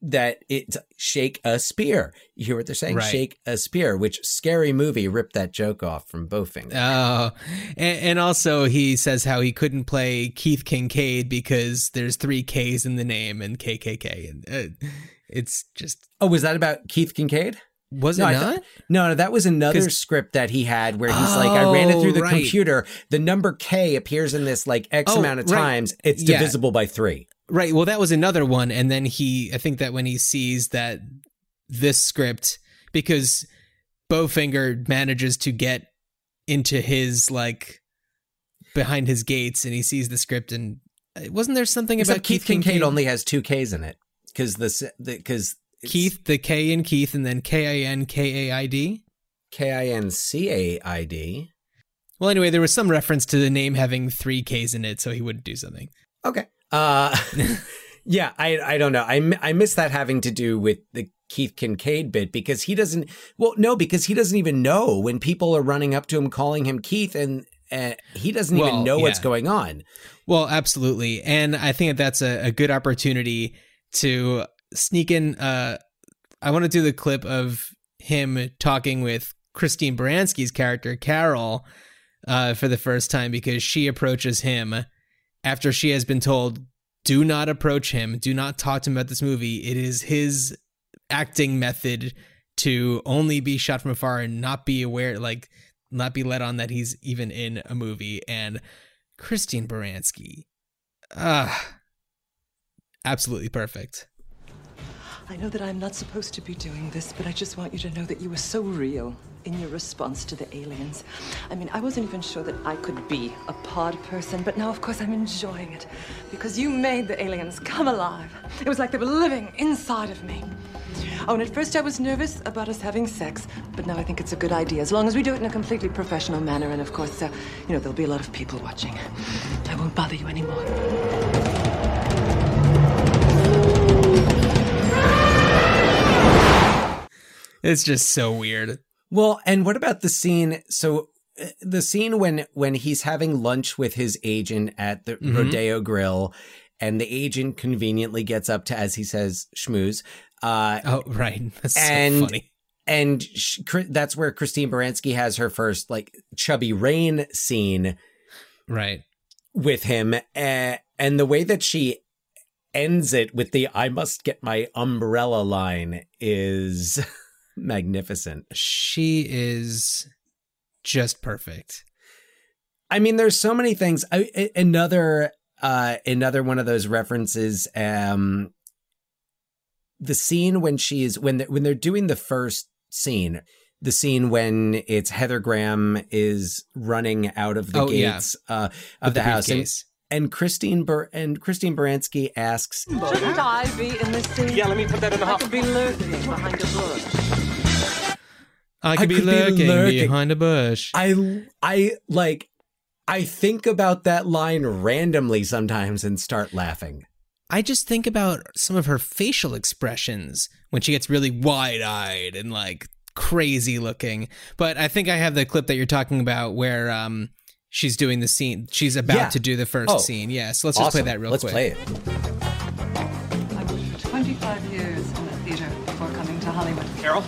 [SPEAKER 3] that it's shake a spear. You hear what they're saying?
[SPEAKER 4] Right.
[SPEAKER 3] Shake a spear, which scary movie ripped that joke off from Bowfinger.
[SPEAKER 4] Oh, and, and also he says how he couldn't play Keith Kincaid because there's three K's in the name and KKK, and uh, it's just
[SPEAKER 3] oh, was that about Keith Kincaid?
[SPEAKER 4] was
[SPEAKER 3] No,
[SPEAKER 4] it not?
[SPEAKER 3] thought- no, no, that was another script that he had where he's like, I ran it
[SPEAKER 4] Oh,
[SPEAKER 3] through the
[SPEAKER 4] right.
[SPEAKER 3] computer. The number K appears in this like X
[SPEAKER 4] Oh,
[SPEAKER 3] amount of
[SPEAKER 4] right.
[SPEAKER 3] times. It's
[SPEAKER 4] Yeah.
[SPEAKER 3] divisible by three.
[SPEAKER 4] Right. Well, that was another one, and then he, I think that when he sees that this script, because Bowfinger manages to get into his like behind his gates, and he sees the script, and uh, wasn't there something
[SPEAKER 3] Except
[SPEAKER 4] about
[SPEAKER 3] Keith Kincaid only has two K's in it because the because
[SPEAKER 4] Keith, the K in Keith, and then K I N K A I D.
[SPEAKER 3] K I N C A I D.
[SPEAKER 4] Well, anyway, there was some reference to the name having three K's in it, so he wouldn't do something.
[SPEAKER 3] Okay. Uh, *laughs* yeah, I I don't know. I I miss that having to do with the Keith Kincaid bit because he doesn't. Well, no, because he doesn't even know when people are running up to him calling him Keith, and uh, he doesn't
[SPEAKER 4] Well,
[SPEAKER 3] even know what's going on.
[SPEAKER 4] Well, absolutely, and I think that that's a, a good opportunity to sneak in. Uh, I want to do the clip of him talking with Christine Baranski's character Carol uh, for the first time because she approaches him after she has been told, "Do not approach him. Do not talk to him about this movie. It is his acting method to only be shot from afar and not be aware, like not be let on that he's even in a movie." And Christine Baranski, ah, absolutely perfect.
[SPEAKER 12] I know that I'm not supposed to be doing this, but I just want you to know that you were so real in your response to the aliens. I mean, I wasn't even sure that I could be a pod person, but now, of course, I'm enjoying it because you made the aliens come alive. It was like they were living inside of me. Oh, and at first I was nervous about us having sex, but now I think it's a good idea as long as we do it in a completely professional manner. And of course, uh, you know, there'll be a lot of people watching. I won't bother you anymore.
[SPEAKER 4] It's just so weird.
[SPEAKER 3] Well, and what about the scene? So uh, the scene when when he's having lunch with his agent at the
[SPEAKER 4] Mhm.
[SPEAKER 3] Rodeo Grill, and the agent conveniently gets up to, as he says, schmooze. Uh,
[SPEAKER 4] oh, right. *laughs* That's
[SPEAKER 3] and
[SPEAKER 4] so funny.
[SPEAKER 3] and sh- that's where Christine Baranski has her first like chubby rain scene
[SPEAKER 4] Right.
[SPEAKER 3] with him, uh, and the way that she ends it with the "I must get my umbrella" line is *laughs* magnificent.
[SPEAKER 4] She is just perfect.
[SPEAKER 3] I mean, there's so many things. I, a- another uh another one of those references um the scene when she's when they, when they're doing the first scene the scene when it's Heather Graham is running out of the
[SPEAKER 4] Oh, yeah.
[SPEAKER 3] gates uh, of the,
[SPEAKER 4] the
[SPEAKER 3] house and,
[SPEAKER 4] briefcase.
[SPEAKER 3] and Christine Bur- and Christine Baranski asks
[SPEAKER 12] Shouldn't I be in this scene?
[SPEAKER 9] Yeah, let me put that in the
[SPEAKER 12] I
[SPEAKER 9] hop.
[SPEAKER 12] could be lurking behind a bush.
[SPEAKER 4] I could, be, lurking behind a bush.
[SPEAKER 3] I I like I think about that line randomly sometimes and start laughing.
[SPEAKER 4] I just think about some of her facial expressions when she gets really wide eyed and like crazy looking. But I think I have the clip that you're talking about where um she's doing the scene. She's about
[SPEAKER 3] Yeah.
[SPEAKER 4] to do the first
[SPEAKER 3] Oh,
[SPEAKER 4] scene. Yeah, so let's just play that real
[SPEAKER 3] Let's
[SPEAKER 4] quick.
[SPEAKER 3] play it.
[SPEAKER 12] I worked for 25 years in the theater before coming to Hollywood.
[SPEAKER 9] Carol?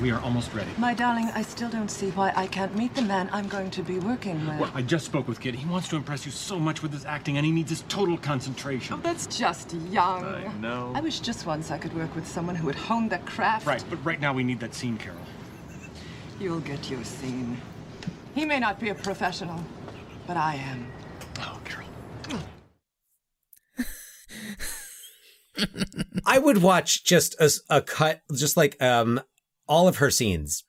[SPEAKER 9] Carol, we are almost ready.
[SPEAKER 12] My darling, I still don't see why I can't meet the man I'm going to be working with.
[SPEAKER 9] Well, I just spoke with Kit. He wants to impress you so much with his acting, and he needs his total concentration.
[SPEAKER 12] Oh, that's just young.
[SPEAKER 9] I know.
[SPEAKER 12] I wish just once I could work with someone who would hone their craft.
[SPEAKER 9] Right, but right now we need that scene, Carol.
[SPEAKER 12] You'll get your scene. He may not be a professional, but I am.
[SPEAKER 9] Oh, Carol.
[SPEAKER 3] I would watch just a cut, just like um all of her scenes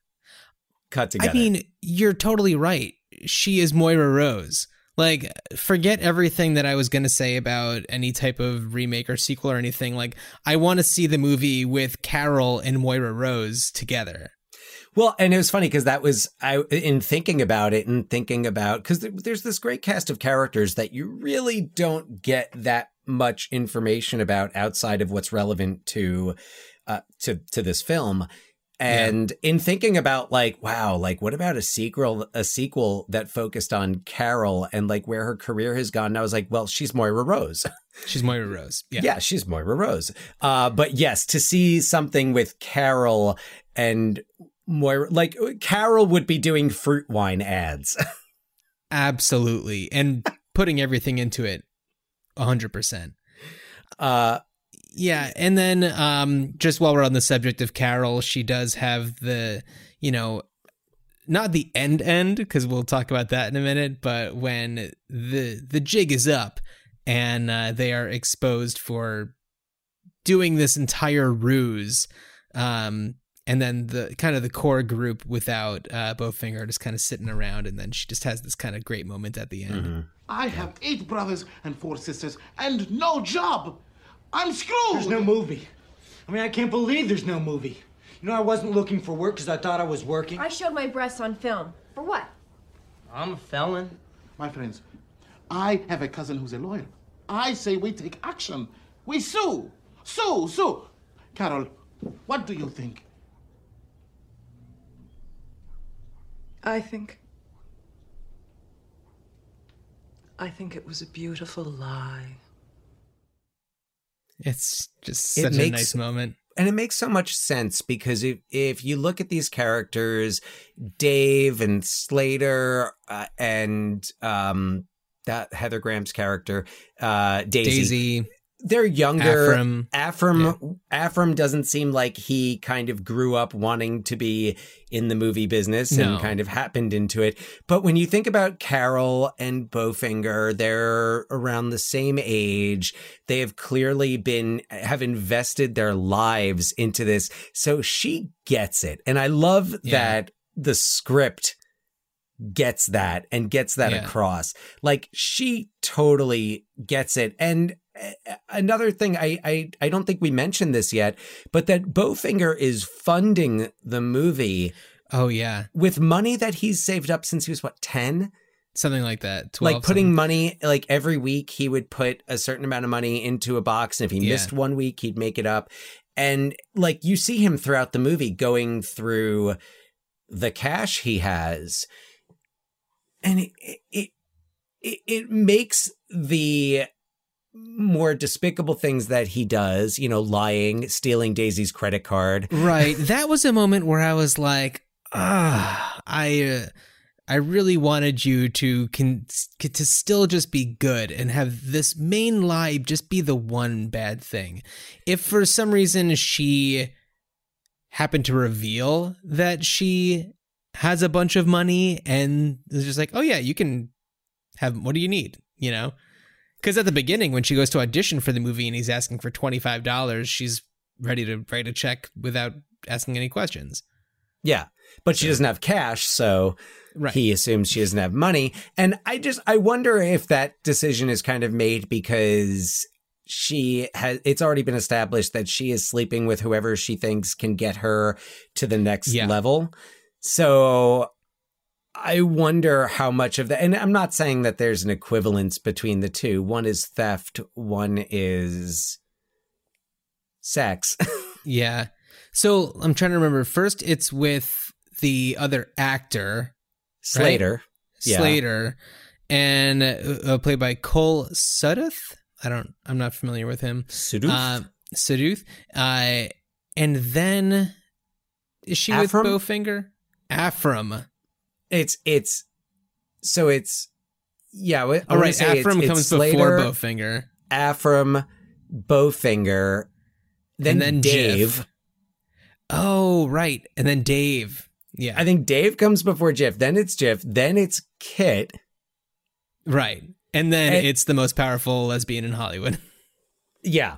[SPEAKER 3] cut together.
[SPEAKER 4] I mean, you're totally right. She is Moira Rose. Like, forget everything that I was going to say about any type of remake or sequel or anything. Like, I want to see the movie with Carol and Moira Rose together.
[SPEAKER 3] Well, and it was funny because that was I in thinking about it and thinking about because there's this great cast of characters that you really don't get that much information about outside of what's relevant to uh, to to this film. And in thinking about like, wow, like what about a sequel, a sequel that focused on Carol and like where her career has gone? And I was like, well, she's Moira Rose. *laughs*
[SPEAKER 4] She's Moira Rose. Yeah.
[SPEAKER 3] Yeah, she's Moira Rose. Uh, but yes, to see something with Carol and Moira, like Carol would be doing fruit wine ads. *laughs*
[SPEAKER 4] Absolutely. And putting everything into it 100%.
[SPEAKER 3] Uh,
[SPEAKER 4] yeah, and then um just while we're on the subject of Carol, she does have the, you know, not the end end because we'll talk about that in a minute, but when the the jig is up and uh, they are exposed for doing this entire ruse um and then the kind of the core group without uh Bowfinger just kind of sitting around and then she just has this kind of great moment at the end.
[SPEAKER 10] I have eight brothers and four sisters and no job. I'm screwed.
[SPEAKER 13] There's no movie. I mean, I can't believe there's no movie. You know, I wasn't looking for work because I thought I was working.
[SPEAKER 14] I showed my breasts on film. For what?
[SPEAKER 13] I'm a felon.
[SPEAKER 10] My friends, I have a cousin who's a lawyer. I say we take action. We sue. Sue, sue. Carol, what do you think?
[SPEAKER 12] I think. I think it was a beautiful lie.
[SPEAKER 4] It's just
[SPEAKER 3] It
[SPEAKER 4] such a
[SPEAKER 3] makes-
[SPEAKER 4] nice moment.
[SPEAKER 3] and it makes so much sense because if if you look at these characters, Dave and Slater uh, and um that Heather Graham's character, uh Daisy,
[SPEAKER 4] Daisy.
[SPEAKER 3] They're younger.
[SPEAKER 4] Afram.
[SPEAKER 3] Afram, Afram doesn't seem like he kind of grew up wanting to be in the movie business
[SPEAKER 4] No.
[SPEAKER 3] and kind of happened into it. But when you think about Carol and Bowfinger, they're around the same age. They have clearly been have invested their lives into this. So she gets it. And I love
[SPEAKER 4] Yeah.
[SPEAKER 3] that the script gets that and gets that
[SPEAKER 4] Yeah.
[SPEAKER 3] across. Like she totally gets it. And another thing, I, I I don't think we mentioned this yet, but that Bowfinger is funding the movie
[SPEAKER 4] Oh yeah,
[SPEAKER 3] with money that he's saved up since he was what ten.
[SPEAKER 4] something like that. 12,
[SPEAKER 3] Like putting
[SPEAKER 4] something.
[SPEAKER 3] money, like every week he would put a certain amount of money into a box, and if he
[SPEAKER 4] Yeah.
[SPEAKER 3] missed one week, he'd make it up. And like you see him throughout the movie going through the cash he has, and it it it, it makes the more despicable things that he does, you know, lying, stealing Daisy's credit card. *laughs*
[SPEAKER 4] Right. That was a moment where I was like, ah, I. Uh, I really wanted you to con- to still just be good and have this main lie just be the one bad thing. If for some reason she happened to reveal that she has a bunch of money and is just like, "Oh yeah, you can have what do you need?" you know? Cuz at the beginning when she goes to audition for the movie and he's asking for $25, she's ready to write a check without asking any questions.
[SPEAKER 3] Yeah. But she doesn't have cash, so
[SPEAKER 4] Right.
[SPEAKER 3] he assumes she doesn't have money. And I just I wonder if that decision is kind of made because she has it's already been established that she is sleeping with whoever she thinks can get her to the next
[SPEAKER 4] Yeah.
[SPEAKER 3] level. So I wonder how much of that and I'm not saying that there's an equivalence between the two. One is theft, one is sex. *laughs*
[SPEAKER 4] Yeah. So I'm trying to remember. First, it's with the other actor,
[SPEAKER 3] Slater.
[SPEAKER 4] right?
[SPEAKER 3] Yeah.
[SPEAKER 4] Slater, and uh, played by Kohl Sudduth. I don't. I'm not familiar with him.
[SPEAKER 3] Sudduth?
[SPEAKER 4] Uh, Sudduth. Uh, and then is she
[SPEAKER 3] Afram?
[SPEAKER 4] with Bowfinger? Afram.
[SPEAKER 3] It's it's so it's yeah.
[SPEAKER 4] All right.
[SPEAKER 3] say it's-
[SPEAKER 4] Afram
[SPEAKER 3] it's
[SPEAKER 4] comes
[SPEAKER 3] Slater,
[SPEAKER 4] before Bowfinger.
[SPEAKER 3] Afram, Bowfinger, then,
[SPEAKER 4] And then
[SPEAKER 3] Dave.
[SPEAKER 4] Jiff. Oh, right. And then Dave. Yeah.
[SPEAKER 3] I think Dave comes before Jiff. Then it's Jiff. Then it's Kit.
[SPEAKER 4] Right. And then
[SPEAKER 3] And-
[SPEAKER 4] it's the most powerful lesbian in Hollywood. *laughs*
[SPEAKER 3] Yeah,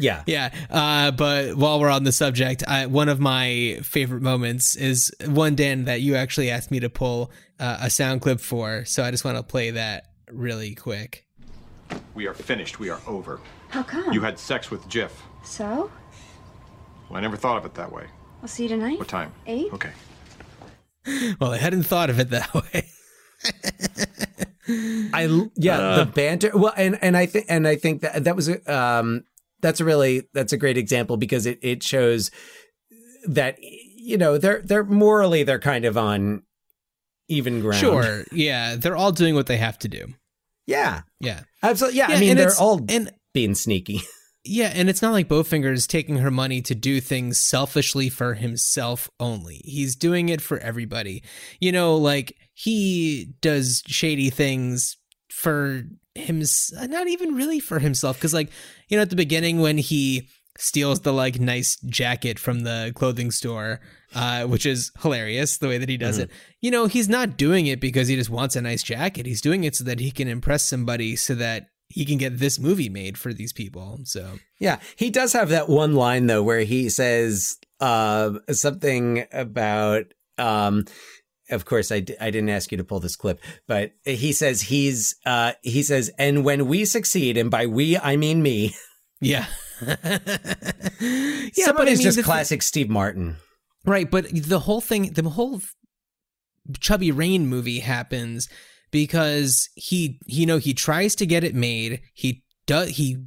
[SPEAKER 3] yeah,
[SPEAKER 4] Yeah. Uh, but while we're on the subject, I, one of my favorite moments is one, Dan, that you actually asked me to pull uh, a sound clip for. So I just want to play that really quick.
[SPEAKER 15] We are finished. We are over.
[SPEAKER 16] How come?
[SPEAKER 15] You had sex with Jiff.
[SPEAKER 16] So?
[SPEAKER 15] Well, I never thought of it that way.
[SPEAKER 16] I'll see you tonight.
[SPEAKER 15] What time?
[SPEAKER 16] Eight?
[SPEAKER 15] Okay.
[SPEAKER 4] Well, I hadn't thought of it that *laughs* way.
[SPEAKER 3] I yeah
[SPEAKER 4] Uh.
[SPEAKER 3] the banter. Well, and and I think and I think that that was a um that's a really that's a great example because it it shows that you know they're they're morally they're kind of on even ground.
[SPEAKER 4] Sure. Yeah. They're all doing what they have to do.
[SPEAKER 3] Yeah.
[SPEAKER 4] Yeah.
[SPEAKER 3] Absolutely. Yeah.
[SPEAKER 4] Yeah,
[SPEAKER 3] I mean,
[SPEAKER 4] and
[SPEAKER 3] they're all
[SPEAKER 4] and-
[SPEAKER 3] being sneaky. *laughs*
[SPEAKER 4] Yeah, and it's not like Bowfinger is taking her money to do things selfishly for himself only. He's doing it for everybody. You know, like he does shady things for him, not even really for himself. Because, like, you know, at the beginning when he steals the like nice jacket from the clothing store, uh, which is hilarious the way that he does
[SPEAKER 3] Mhm.
[SPEAKER 4] it. You know, he's not doing it because he just wants a nice jacket. He's doing it so that he can impress somebody, so that he can get this movie made for these people. So
[SPEAKER 3] Yeah, he does have that one line though where he says uh, something about. Um, of course, I, d- I didn't ask you to pull this clip, but he says he's uh, he says, and when we succeed, and by we I mean me.
[SPEAKER 4] Yeah, *laughs*
[SPEAKER 3] yeah,
[SPEAKER 4] but I
[SPEAKER 3] it's
[SPEAKER 4] mean,
[SPEAKER 3] just
[SPEAKER 4] the
[SPEAKER 3] classic Steve Martin.
[SPEAKER 4] Right, but the whole thing, the whole Chubby Rain movie happens because he, you know, he tries to get it made. He does, he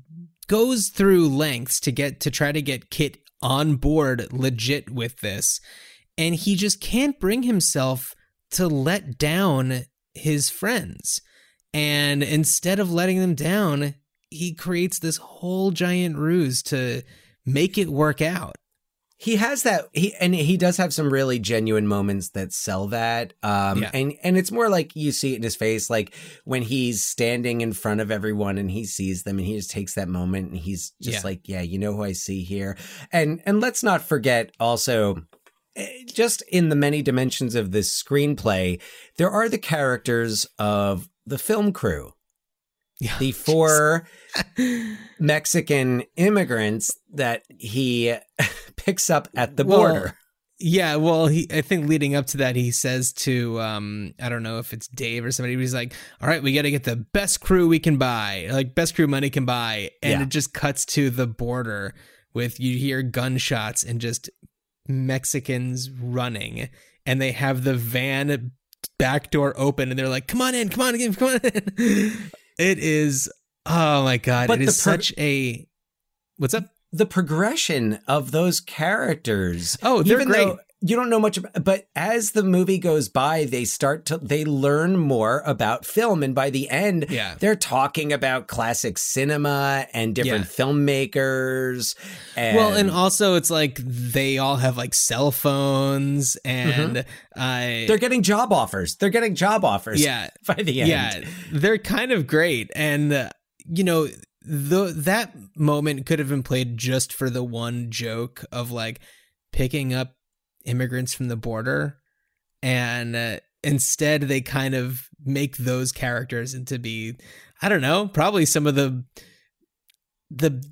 [SPEAKER 4] goes through lengths to get to try to get Kit on board legit with this, and he just can't bring himself to let down his friends. And instead of letting them down, he creates this whole giant ruse to make it work out.
[SPEAKER 3] He has that he and he does have some really genuine moments that sell that. Um
[SPEAKER 4] Yeah.
[SPEAKER 3] and and it's more like you see it in his face like when he's standing in front of everyone and he sees them and he just takes that moment and he's just
[SPEAKER 4] Yeah.
[SPEAKER 3] like, yeah, you know who I see here. And and let's not forget also just in the many dimensions of this screenplay, there are the characters of the film crew. the four *laughs* Mexican immigrants that he *laughs* picks up at the
[SPEAKER 4] Well,
[SPEAKER 3] border.
[SPEAKER 4] Yeah, well, he I think leading up to that, he says to um, I don't know if it's Dave or somebody, he's like, "All right, we got to get the best crew we can buy, like best crew money can buy," and
[SPEAKER 3] Yeah.
[SPEAKER 4] it just cuts to the border with you hear gunshots and just Mexicans running, and they have the van back door open, and they're like, "Come on in, come on in, come on in." *laughs* it is, oh my god,
[SPEAKER 3] But
[SPEAKER 4] it
[SPEAKER 3] pro-
[SPEAKER 4] such a what's up?
[SPEAKER 3] the progression of those characters.
[SPEAKER 4] Oh, they're
[SPEAKER 3] even
[SPEAKER 4] great.
[SPEAKER 3] Though, you don't know much about, but as the movie goes by, they start to, they learn more about film. And by the end,
[SPEAKER 4] Yeah.
[SPEAKER 3] they're talking about classic cinema and different filmmakers. And
[SPEAKER 4] well, and also it's like they all have like cell phones and uh,
[SPEAKER 3] Mm-hmm. they're getting job offers. They're getting job offers.
[SPEAKER 4] Yeah. *laughs*
[SPEAKER 3] By the end.
[SPEAKER 4] Yeah, they're kind of great, and uh, you know, the that moment could have been played just for the one joke of like picking up immigrants from the border, and uh, instead they kind of make those characters into be, I don't know, probably some of the the.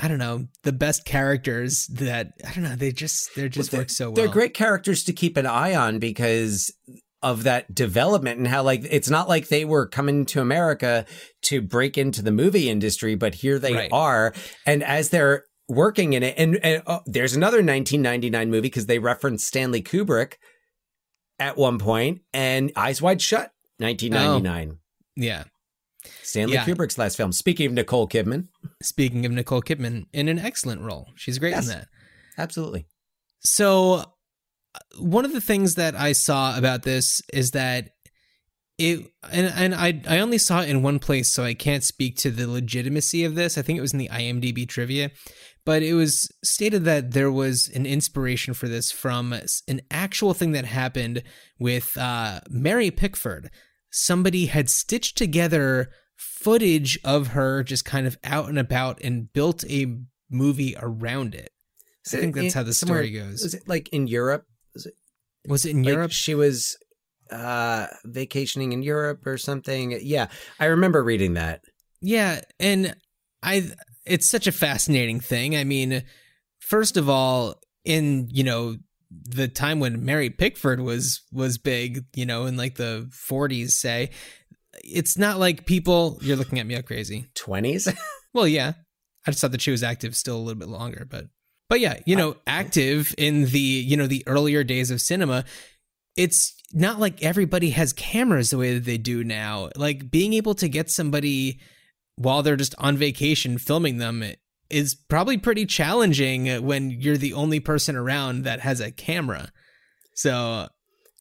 [SPEAKER 4] I don't know the best characters that I don't know they just they just work so well.
[SPEAKER 3] They're great characters to keep an eye on because of that development and how like it's not like they were coming to America to break into the movie industry, but here they
[SPEAKER 4] Right.
[SPEAKER 3] are. And as they're working in it, and, and oh, there's another 1999 movie because they referenced Stanley Kubrick at one point and Eyes Wide Shut, 1999.
[SPEAKER 4] Yeah.
[SPEAKER 3] Stanley
[SPEAKER 4] Yeah.
[SPEAKER 3] Kubrick's last film. Speaking of Nicole Kidman,
[SPEAKER 4] Speaking of Nicole Kidman, in an excellent role, she's great
[SPEAKER 3] Yes.
[SPEAKER 4] in that.
[SPEAKER 3] absolutely.
[SPEAKER 4] So, uh, one of the things that I saw about this is that it, and and I I only saw it in one place, so I can't speak to the legitimacy of this. I think it was in the IMDb trivia, but it was stated that there was an inspiration for this from an actual thing that happened with uh, Mary Pickford. Somebody had stitched together footage of her just kind of out and about and built a movie around it. I think that's how the story goes.
[SPEAKER 3] Was it like in Europe? Was it,
[SPEAKER 4] Was it in
[SPEAKER 3] like
[SPEAKER 4] Europe?
[SPEAKER 3] She was uh vacationing in Europe or something. Yeah, I remember reading that.
[SPEAKER 4] Yeah, and I it's such a fascinating thing. I mean, first of all, in, you know, the time when Mary Pickford was was big, you know, in like the 40s say, it's not like people you're looking at me all crazy.
[SPEAKER 3] 20s? *laughs*
[SPEAKER 4] well, yeah. I just thought that she was active still a little bit longer, but but yeah, you know, active in the, you know, the earlier days of cinema, it's not like everybody has cameras the way that they do now. Like being able to get somebody while they're just on vacation filming them is probably pretty challenging when you're the only person around that has a camera. So,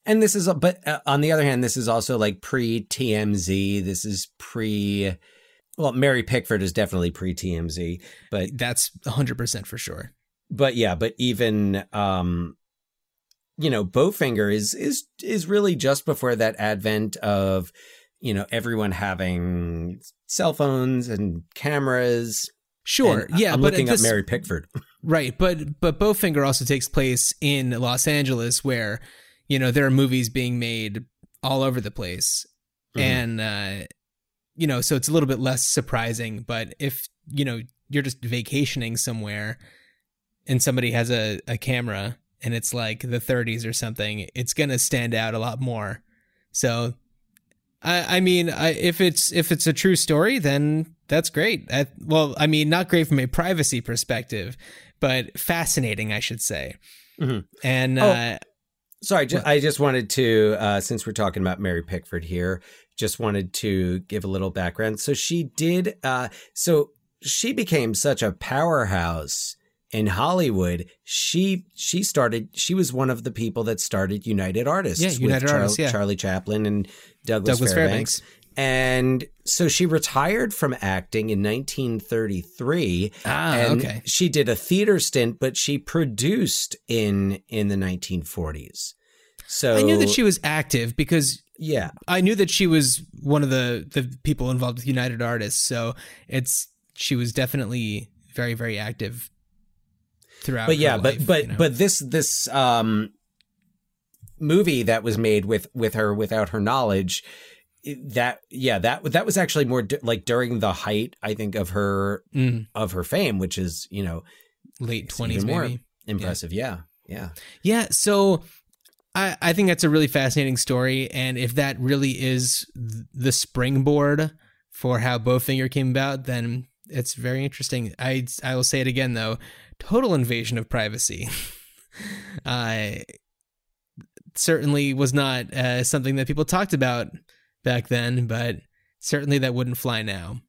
[SPEAKER 3] And this is, but uh, on the other hand, this is also like pre TMZ. This is pre. Well, Mary Pickford is definitely pre TMZ, but
[SPEAKER 4] that's 100% for sure.
[SPEAKER 3] But yeah, but even um, you know, Bowfinger is is is really just before that advent of you know everyone having cell phones and cameras.
[SPEAKER 4] Sure,
[SPEAKER 3] And
[SPEAKER 4] yeah,
[SPEAKER 3] I'm
[SPEAKER 4] but
[SPEAKER 3] looking
[SPEAKER 4] this-
[SPEAKER 3] up Mary Pickford. *laughs*
[SPEAKER 4] Right, but but Bowfinger also takes place in Los Angeles, where you know there are movies being made all over the place,
[SPEAKER 3] Mhm.
[SPEAKER 4] and uh, you know, so it's a little bit less surprising. But if you know you're just vacationing somewhere, and somebody has a, a camera and it's like the 30s or something, it's gonna stand out a lot more. So, I I mean, I, if it's if it's a true story, then that's great. I, well, I mean, not great from a privacy perspective, but fascinating, I should say.
[SPEAKER 3] Mhm.
[SPEAKER 4] And
[SPEAKER 3] Oh,
[SPEAKER 4] uh,
[SPEAKER 3] Sorry, ju- I just wanted to, uh, since we're talking about Mary Pickford here, just wanted to give a little background. So she did, uh, so she became such a powerhouse in Hollywood. She she started. She was one of the people that started United Artists.
[SPEAKER 4] Yeah,
[SPEAKER 3] with
[SPEAKER 4] United Artists, yeah.
[SPEAKER 3] Charlie Chaplin and Douglas,
[SPEAKER 4] Douglas
[SPEAKER 3] Fairbanks.
[SPEAKER 4] Fairbanks.
[SPEAKER 3] And so she retired from acting in 1933.
[SPEAKER 4] Ah,
[SPEAKER 3] and
[SPEAKER 4] okay.
[SPEAKER 3] She did a theater stint, but she produced in in the 1940s. So
[SPEAKER 4] I knew that she was active because
[SPEAKER 3] yeah,
[SPEAKER 4] I knew that she was one of the the people involved with United Artists. So it's she was definitely very very active throughout.
[SPEAKER 3] but yeah, but but
[SPEAKER 4] you know?
[SPEAKER 3] but this this um movie that was made with with her without her knowledge that yeah that that was actually more d- like during the height I think of her
[SPEAKER 4] Mm.
[SPEAKER 3] of her fame which is you know
[SPEAKER 4] late twenties,
[SPEAKER 3] even more
[SPEAKER 4] maybe.
[SPEAKER 3] impressive yeah yeah
[SPEAKER 4] Yeah, so I I think that's a really fascinating story, and if that really is the springboard for how Bowfinger came about, then it's very interesting. I I will say it again though, total invasion of privacy. *laughs* I certainly was not uh, something that people talked about back then, but certainly that wouldn't fly now.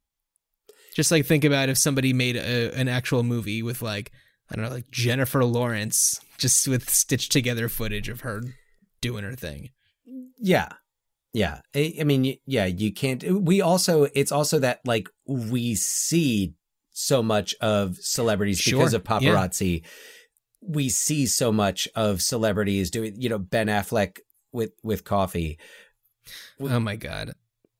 [SPEAKER 4] Just like think about if somebody made a, an actual movie with like I don't know, like Jennifer Lawrence just with stitched together footage of her doing her thing.
[SPEAKER 3] Yeah. Yeah. I, I mean, yeah, you can't. We also, it's also that like we see so much of celebrities because of paparazzi. We see so much of celebrities doing, you know, Ben Affleck with, with coffee.
[SPEAKER 4] Oh my god.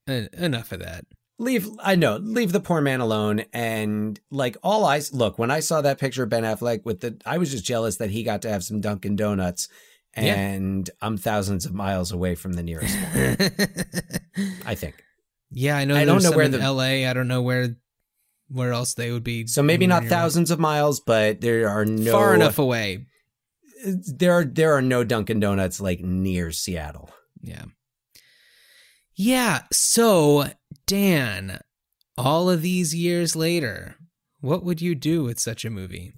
[SPEAKER 4] En- enough of that.
[SPEAKER 3] Leave, I know, leave the poor man alone. And like all I look, when I saw that picture of Ben Affleck with the, I was just jealous that he got to have some Dunkin' Donuts.
[SPEAKER 4] Yeah.
[SPEAKER 3] And I'm thousands of miles away from the nearest one. *laughs* I think.
[SPEAKER 4] Yeah, I know.
[SPEAKER 3] I don't know where the-
[SPEAKER 4] L.A. I don't know where where else they would be.
[SPEAKER 3] So maybe not thousands of miles, but there are no
[SPEAKER 4] far enough away.
[SPEAKER 3] There are there are no Dunkin' Donuts like near Seattle.
[SPEAKER 4] Yeah. Yeah. So Dan, all of these years later, what would you do with such a movie?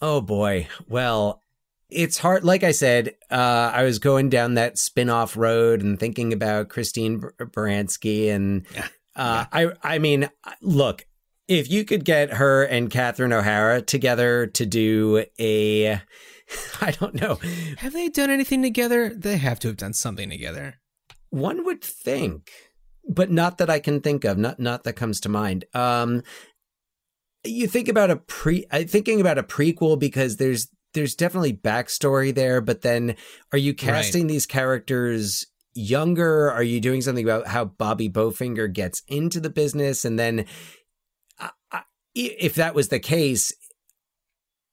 [SPEAKER 3] Oh boy. Well, it's hard. Like I said, uh, I was going down that spin-off road and thinking about Christine Baranski, and uh, I I mean, look, if you could get her and Catherine O'Hara together to do a, *laughs* I don't know,
[SPEAKER 4] Have they done anything together? They have to have done something together.
[SPEAKER 3] One would think, but not that I can think of, not not that comes to mind. Um, you think about a pre, uh, thinking about a prequel because there's there's definitely backstory there, but then are you casting these characters younger? Are you doing something about how Bobby Bowfinger gets into the business, and then if that was the case,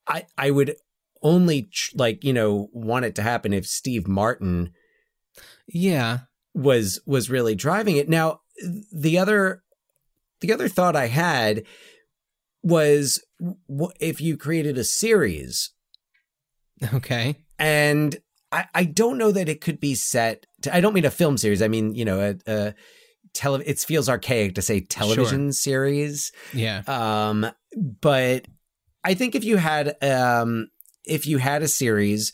[SPEAKER 3] I I would only tr- like you know want it to happen if Steve Martin
[SPEAKER 4] Yeah.
[SPEAKER 3] was was really driving it. Now, the other the other thought I had was if you created a series
[SPEAKER 4] Okay.
[SPEAKER 3] and I, I don't know that it could be set to, I don't mean a film series. I mean, you know, a, a tele, it feels archaic to say television series.
[SPEAKER 4] Yeah.
[SPEAKER 3] Um, but I think if you had um if you had a series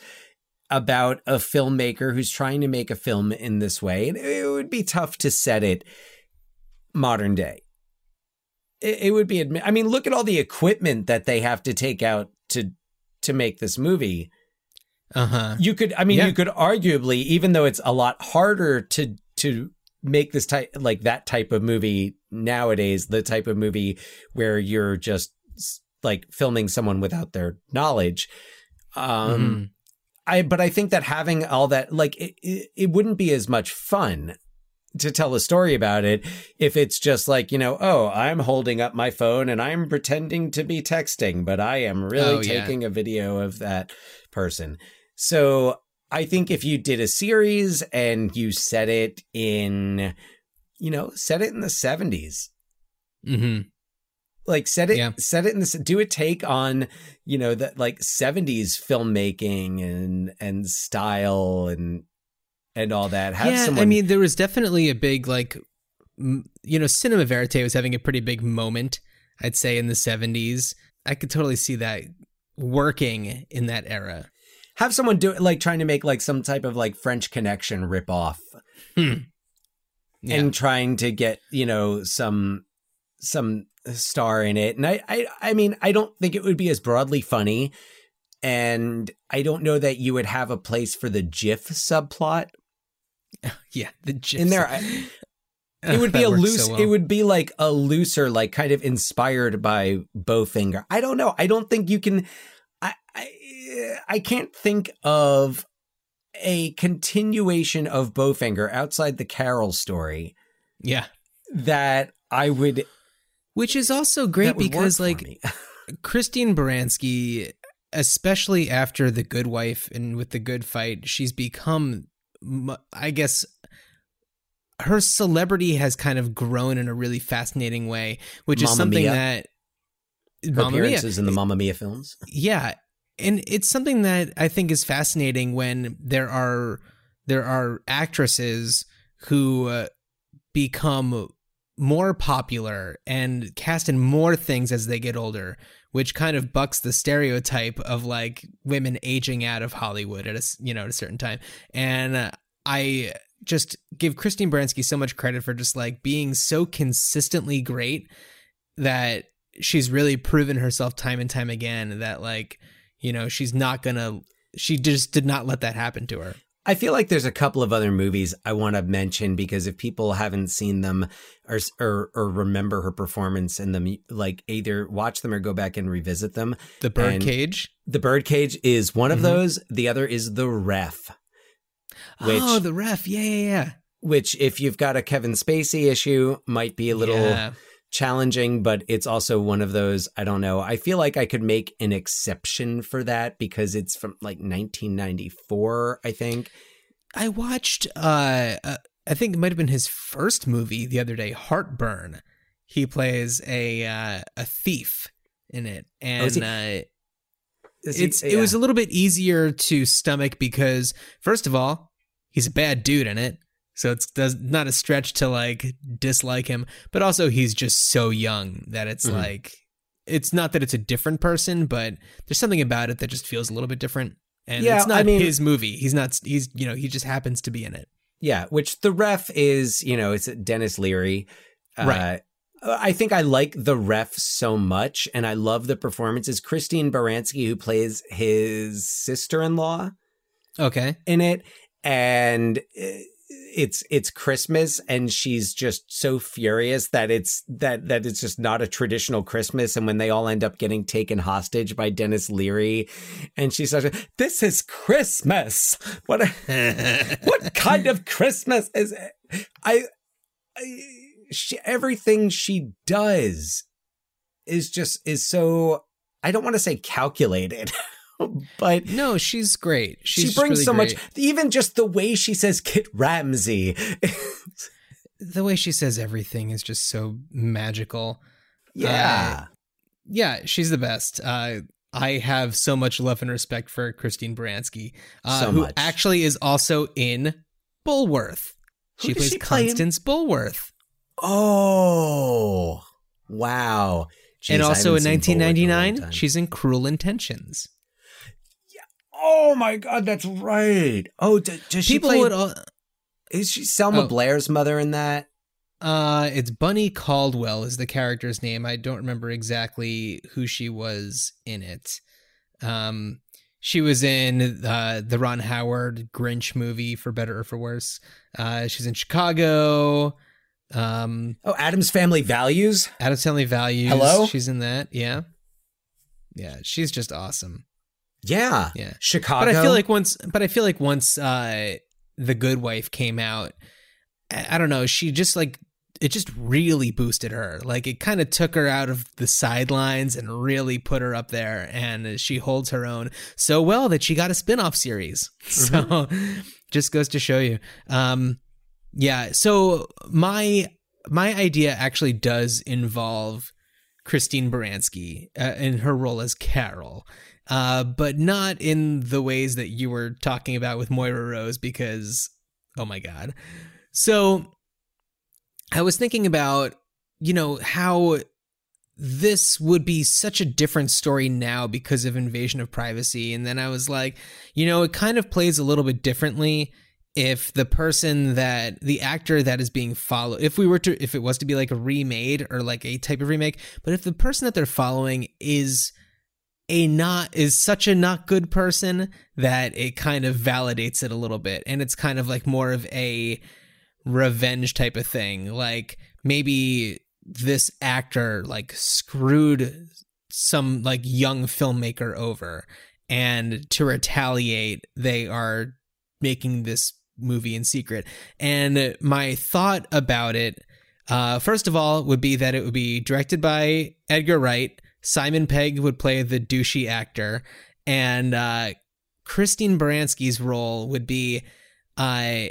[SPEAKER 3] about a filmmaker who's trying to make a film in this way, it, it would be tough to set it modern day. It, it would be admi- I mean, look at all the equipment that they have to take out to to make this movie.
[SPEAKER 4] Uh huh.
[SPEAKER 3] You could I mean
[SPEAKER 4] Yeah.
[SPEAKER 3] you could arguably even though it's a lot harder to to make this type like that type of movie nowadays the type of movie where you're just like filming someone without their knowledge um
[SPEAKER 4] Mhm.
[SPEAKER 3] I but I think that having all that like it, it, it wouldn't be as much fun to tell a story about it if it's just like you know oh i'm holding up my phone and i'm pretending to be texting but i am really
[SPEAKER 4] Oh, yeah.
[SPEAKER 3] taking a video of that person so i think if you did a series and you set it in you know set it in the 70s
[SPEAKER 4] Mm-hmm.
[SPEAKER 3] like set it
[SPEAKER 4] Yeah.
[SPEAKER 3] set it in this do a take on you know that like 70s filmmaking and and style and and all that have
[SPEAKER 4] yeah,
[SPEAKER 3] someone
[SPEAKER 4] I mean, there was definitely a big like, you know, cinema verite was having a pretty big moment. I'd say in the '70s, I could totally see that working in that era.
[SPEAKER 3] Have someone do it like trying to make like some type of like French Connection rip off,
[SPEAKER 4] Hmm. Yeah.
[SPEAKER 3] and trying to get you know some some star in it. And I, I I mean I don't think it would be as broadly funny, and I don't know that you would have a place for the GIF subplot *laughs*
[SPEAKER 4] yeah, the GIF
[SPEAKER 3] in there. I- *laughs* it would be a loose.
[SPEAKER 4] so well.
[SPEAKER 3] It would be like a looser, like kind of inspired by Bowfinger. I don't know. I don't think you can. I can't think of a continuation of Bowfinger outside the Carol story
[SPEAKER 4] Yeah,
[SPEAKER 3] that I would.
[SPEAKER 4] which is also great
[SPEAKER 3] that would work
[SPEAKER 4] because like. *laughs* Christine Baranski, especially after The Good Wife and with The Good Fight, she's become, I guess, her celebrity has kind of grown in a really fascinating way, which is something
[SPEAKER 3] Mia.
[SPEAKER 4] that
[SPEAKER 3] her
[SPEAKER 4] Mamma Mia.
[SPEAKER 3] appearances in the Mamma Mia films.
[SPEAKER 4] Yeah, and it's something that I think is fascinating when there are there are actresses who uh, become more popular and cast in more things as they get older, which kind of bucks the stereotype of like women aging out of Hollywood at a you know at a certain time. And uh, I just give Christine Baranski so much credit for just like being so consistently great that she's really proven herself time and time again that like You know, she's not gonna. She just did not let that happen to her.
[SPEAKER 3] I feel like there's a couple of other movies I want to mention because if people haven't seen them or, or or remember her performance in them, like either watch them or go back and revisit them.
[SPEAKER 4] The Birdcage.
[SPEAKER 3] The Birdcage is one of
[SPEAKER 4] Mhm.
[SPEAKER 3] those. The other is the Ref. Which,
[SPEAKER 4] oh, the ref. Yeah, yeah, yeah.
[SPEAKER 3] which if you've got a Kevin Spacey issue, might be a little
[SPEAKER 4] Yeah.
[SPEAKER 3] Challenging, but it's also one of those. I don't know. I feel like I could make an exception for that because it's from like 1994, I think.
[SPEAKER 4] I watched. uh, uh I think it might have been his first movie the other day, Heartburn. He plays a uh, a thief in it, and
[SPEAKER 3] Oh,
[SPEAKER 4] uh,
[SPEAKER 3] he-
[SPEAKER 4] it's it was a little bit easier to stomach because first of all, he's a bad dude in it, so it's does not a stretch to like dislike him, but also he's just so young that it's
[SPEAKER 3] Mhm.
[SPEAKER 4] like it's not that it's a different person, but there's something about it that just feels a little bit different. And
[SPEAKER 3] Yeah,
[SPEAKER 4] it's not
[SPEAKER 3] I mean-
[SPEAKER 4] his movie. He's not. He's you know he just happens to be in it.
[SPEAKER 3] Yeah, which the ref is, you know, it's Denis Leary. Uh,
[SPEAKER 4] Right.
[SPEAKER 3] I think I like the ref so much, and I love the performances. Christine Baranski, who plays his sister-in-law
[SPEAKER 4] Okay.
[SPEAKER 3] in it, and uh, it's it's Christmas, and she's just so furious that it's that that it's just not a traditional Christmas, and when they all end up getting taken hostage by Denis Leary, and she says this is Christmas. What a, *laughs* what kind of Christmas is it? I, I she, everything she does is just is so I don't want to say calculated, *laughs* but
[SPEAKER 4] no, she's great. She's
[SPEAKER 3] she brings
[SPEAKER 4] really
[SPEAKER 3] so
[SPEAKER 4] great.
[SPEAKER 3] much. Even just the way she says Kit Ramsey.
[SPEAKER 4] the way she says everything is just so magical.
[SPEAKER 3] Yeah.
[SPEAKER 4] Uh, yeah, she's the best. Uh, I have so much love and respect for Christine Baranski, uh,
[SPEAKER 3] So
[SPEAKER 4] who
[SPEAKER 3] much.
[SPEAKER 4] actually is also in Bulworth. She plays
[SPEAKER 3] she?
[SPEAKER 4] Constance Bulworth.
[SPEAKER 3] oh wow! Jeez,
[SPEAKER 4] and also in
[SPEAKER 3] haven't seen Bulworth in
[SPEAKER 4] 1999, she's in Cruel Intentions.
[SPEAKER 3] Oh my god, that's right. Oh, d- does she
[SPEAKER 4] People
[SPEAKER 3] play?
[SPEAKER 4] would all,
[SPEAKER 3] is she Selma
[SPEAKER 4] Oh.
[SPEAKER 3] Blair's mother in that?
[SPEAKER 4] Uh, it's Bunny Caldwell is the character's name. I don't remember exactly who she was in it. Um, she was in uh, the Ron Howard Grinch movie, for better or for worse. Uh, she's in Chicago. Um,
[SPEAKER 3] Oh, Addams Family Values.
[SPEAKER 4] Addams Family Values.
[SPEAKER 3] Hello?
[SPEAKER 4] she's in that. Yeah, yeah, she's just awesome.
[SPEAKER 3] Yeah,
[SPEAKER 4] Yeah.
[SPEAKER 3] Chicago.
[SPEAKER 4] But I feel like once, but I feel like once uh, the Good Wife came out, I, I don't know. She just like it just really boosted her. Like it kind of took her out of the sidelines and really put her up there. And she holds her own so well that she got a spin-off series. *laughs* So just goes to show you. Um, yeah. So my my idea actually does involve Christine Baranski uh, in her role as Carol, uh, but not in the ways that you were talking about with Moira Rose, because oh my god. So I was thinking about, you know, how this would be such a different story now because of invasion of privacy. And then I was like, you know, it kind of plays a little bit differently if the person that the actor that is being followed if we were to if it was to be like a remade or like a type of remake but if the person that they're following is a not is such a not good person that it kind of validates it a little bit. And it's kind of like more of a revenge type of thing. Like maybe this actor like screwed some like young filmmaker over. And to retaliate they are making this movie in secret. And my thought about it uh, first of all would be that it would be directed by edgar wright simon pegg would play the douchey actor and uh, christine baranski's role would be uh,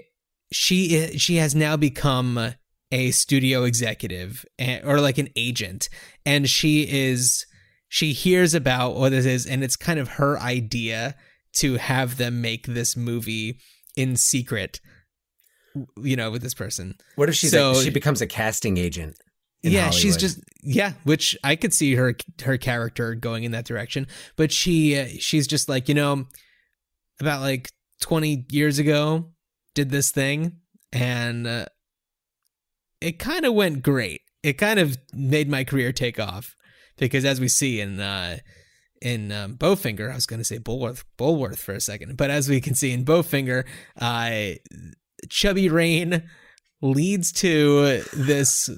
[SPEAKER 4] she she has now become a studio executive and, or like an agent and she is she hears about what this is and it's kind of her idea to have them make this movie in secret you know with this person
[SPEAKER 3] What if she's
[SPEAKER 4] So-
[SPEAKER 3] a, she becomes a casting agent?
[SPEAKER 4] Yeah she's just yeah which i could see her her character going in that direction but she uh, she's just like you know about like 20 years ago did this thing and uh, it kind of went great. It kind of made my career take off because as we see in uh in um, Bowfinger, I was going to say Bulworth, Bulworth for a second, but as we can see in Bowfinger, uh, Chubby Rain leads to this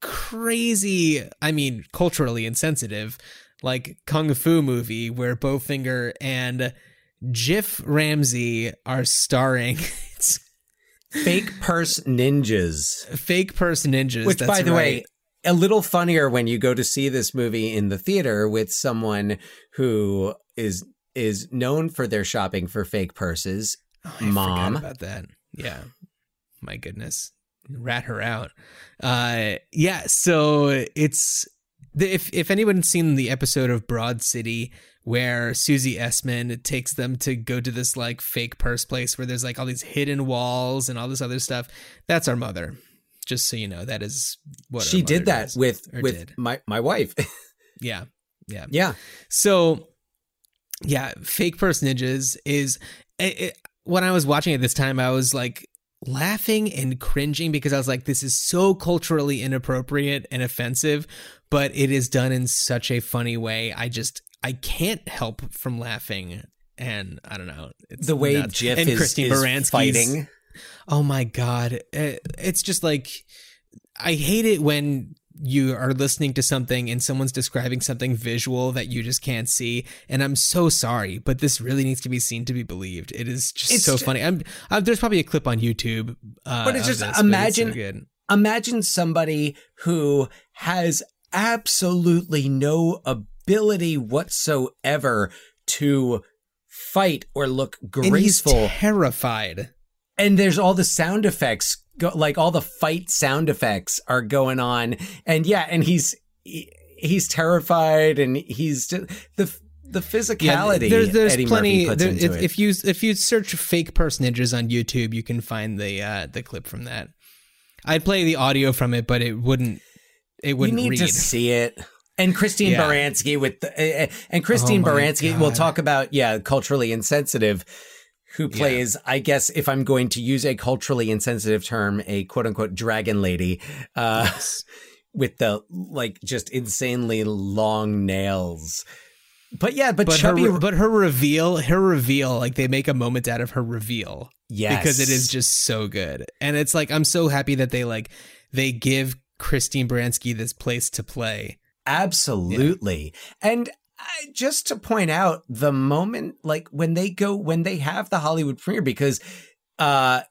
[SPEAKER 4] crazy, I mean, culturally insensitive, like kung fu movie where Bowfinger and Jiff Ramsey are starring. *laughs* It's
[SPEAKER 3] Fake purse ninjas.
[SPEAKER 4] fake purse ninjas.
[SPEAKER 3] Which, by the way, a little funnier when you go to see this movie in the theater with someone who is is known for their shopping for fake purses.
[SPEAKER 4] Oh,
[SPEAKER 3] Mom.
[SPEAKER 4] about that. Yeah. My goodness. Rat her out. Uh yeah, so it's the, if if anyone's seen the episode of Broad City where Susie Essman takes them to go to this like fake purse place where there's like all these hidden walls and all this other stuff, that's our mother. Just so you know, that is what
[SPEAKER 3] she did that
[SPEAKER 4] does,
[SPEAKER 3] with with
[SPEAKER 4] did.
[SPEAKER 3] my my wife. *laughs*
[SPEAKER 4] Yeah. Yeah.
[SPEAKER 3] yeah.
[SPEAKER 4] So, yeah, fake purse ninjas is it, it- when I was watching it this time, I was like laughing and cringing because I was like, this is so culturally inappropriate and offensive, but it is done in such a funny way. I just I can't help from laughing. And I don't know. It's
[SPEAKER 3] The way
[SPEAKER 4] nuts.
[SPEAKER 3] Jiff
[SPEAKER 4] and
[SPEAKER 3] is-
[SPEAKER 4] Christine
[SPEAKER 3] is fighting.
[SPEAKER 4] Oh my god, Uh, it's just like I hate it when you are listening to something and someone's describing something visual that you just can't see. And i'm so sorry but this really needs to be seen to be believed. It is just
[SPEAKER 3] It's
[SPEAKER 4] so
[SPEAKER 3] ju-
[SPEAKER 4] funny. I'm uh, there's probably a clip on youtube uh,
[SPEAKER 3] but it's just
[SPEAKER 4] this,
[SPEAKER 3] imagine
[SPEAKER 4] it's so good.
[SPEAKER 3] imagine somebody who has absolutely no ability whatsoever to fight or look
[SPEAKER 4] and he's
[SPEAKER 3] graceful.
[SPEAKER 4] terrified.
[SPEAKER 3] And there's all the sound effects go, like all the fight sound effects are going on and yeah and he's he- he's terrified and he's just, the the physicality
[SPEAKER 4] there's, there's
[SPEAKER 3] Eddie
[SPEAKER 4] plenty
[SPEAKER 3] puts
[SPEAKER 4] there- if,
[SPEAKER 3] it.
[SPEAKER 4] if you if you search fake ninjas on youtube you can find the uh the clip from that i'd play the audio from it but it wouldn't it wouldn't You
[SPEAKER 3] need
[SPEAKER 4] read
[SPEAKER 3] to see it. And Christine
[SPEAKER 4] Yeah.
[SPEAKER 3] Baranski with the, uh, and Christine
[SPEAKER 4] Oh
[SPEAKER 3] Baranski. We'll talk about yeah, culturally insensitive. Who plays? I guess if I'm going to use a culturally insensitive term, a quote unquote dragon lady, uh, *laughs* with the like just insanely long nails. But yeah, but,
[SPEAKER 4] but
[SPEAKER 3] chubby.
[SPEAKER 4] her but her reveal her reveal like they make a moment out of her reveal
[SPEAKER 3] Yes.
[SPEAKER 4] because it is just so good and it's like i'm so happy that they like they give christine baranski this place to play
[SPEAKER 3] Absolutely. And I, just to point out the moment, like when they go, when they have the Hollywood premiere, because uh,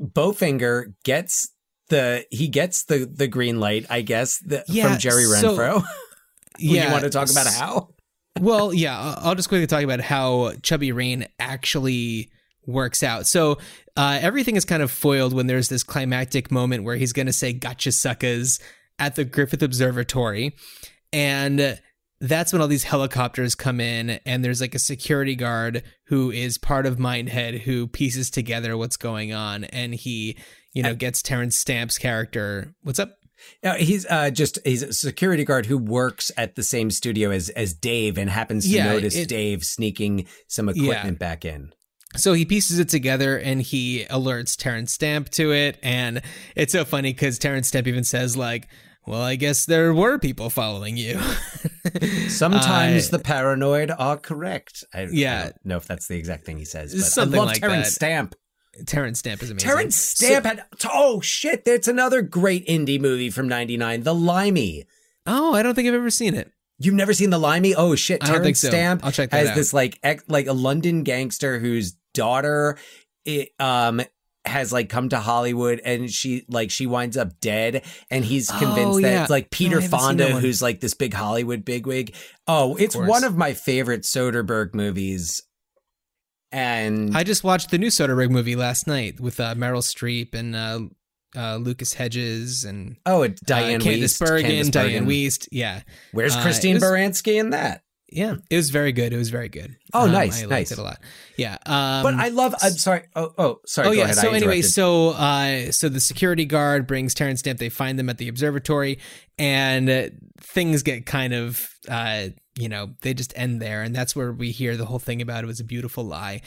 [SPEAKER 3] Bowfinger gets the, he gets the, the green light, I guess, the,
[SPEAKER 4] Yeah,
[SPEAKER 3] from Jerry
[SPEAKER 4] so-
[SPEAKER 3] Renfro. *laughs*
[SPEAKER 4] yeah
[SPEAKER 3] you want to talk about how?
[SPEAKER 4] well yeah i'll just quickly talk about how chubby rain actually works out so uh, everything is kind of foiled when there's this climactic moment where he's going to say gotcha suckers at the griffith observatory and that's when all these helicopters come in and there's like a security guard who is part of mindhead who pieces together what's going on and he you know gets terence stamp's character what's up
[SPEAKER 3] No, he's uh, just he's a security guard who works at the same studio as as Dave and happens to
[SPEAKER 4] Yeah,
[SPEAKER 3] notice
[SPEAKER 4] it-
[SPEAKER 3] Dave sneaking some equipment back in.
[SPEAKER 4] So he pieces it together and he alerts Terence Stamp to it. And it's so funny because Terence Stamp even says, like, well, I guess there were people following you. *laughs*
[SPEAKER 3] Sometimes
[SPEAKER 4] Uh,
[SPEAKER 3] the paranoid are correct. I,
[SPEAKER 4] Yeah.
[SPEAKER 3] I don't know if that's the exact thing he says, but
[SPEAKER 4] Something
[SPEAKER 3] I love
[SPEAKER 4] like
[SPEAKER 3] Terence
[SPEAKER 4] that.
[SPEAKER 3] Stamp.
[SPEAKER 4] Terence Stamp is amazing.
[SPEAKER 3] Terence Stamp had oh shit, that's another great indie movie from '99, The Limey.
[SPEAKER 4] Oh, I don't think I've ever seen it.
[SPEAKER 3] You've never seen The Limey? Oh shit,
[SPEAKER 4] I don't Terence so.
[SPEAKER 3] Stamp
[SPEAKER 4] I'll check that
[SPEAKER 3] has
[SPEAKER 4] out.
[SPEAKER 3] this like ex, like a London gangster whose daughter it, um has like come to Hollywood and she like she winds up dead and he's convinced
[SPEAKER 4] Oh,
[SPEAKER 3] that
[SPEAKER 4] yeah.
[SPEAKER 3] it's like Peter
[SPEAKER 4] I
[SPEAKER 3] Fonda who's like this big Hollywood bigwig. Oh, it's
[SPEAKER 4] course.
[SPEAKER 3] one of my favorite Soderbergh movies. And
[SPEAKER 4] I just watched the new Soderbergh movie last night with uh, Meryl Streep and uh, uh, Lucas Hedges and
[SPEAKER 3] oh, it's Dianne
[SPEAKER 4] uh, Candice
[SPEAKER 3] Wiest,
[SPEAKER 4] Bergen,
[SPEAKER 3] Candice Dianne
[SPEAKER 4] Wiest. Yeah.
[SPEAKER 3] Where's
[SPEAKER 4] Uh,
[SPEAKER 3] Christine
[SPEAKER 4] it was-
[SPEAKER 3] Baranski in that?
[SPEAKER 4] Yeah, it was very good. It was very good.
[SPEAKER 3] Oh,
[SPEAKER 4] Um,
[SPEAKER 3] nice,
[SPEAKER 4] I liked
[SPEAKER 3] nice.
[SPEAKER 4] it a lot. Yeah, um,
[SPEAKER 3] but I love. I'm sorry. Oh, oh, sorry.
[SPEAKER 4] oh yeah.
[SPEAKER 3] ahead.
[SPEAKER 4] So anyway, so uh, so the security guard brings Terence Stamp. They find them at the observatory, and uh, things get kind of uh, you know they just end there, and that's where we hear the whole thing about it was a beautiful lie,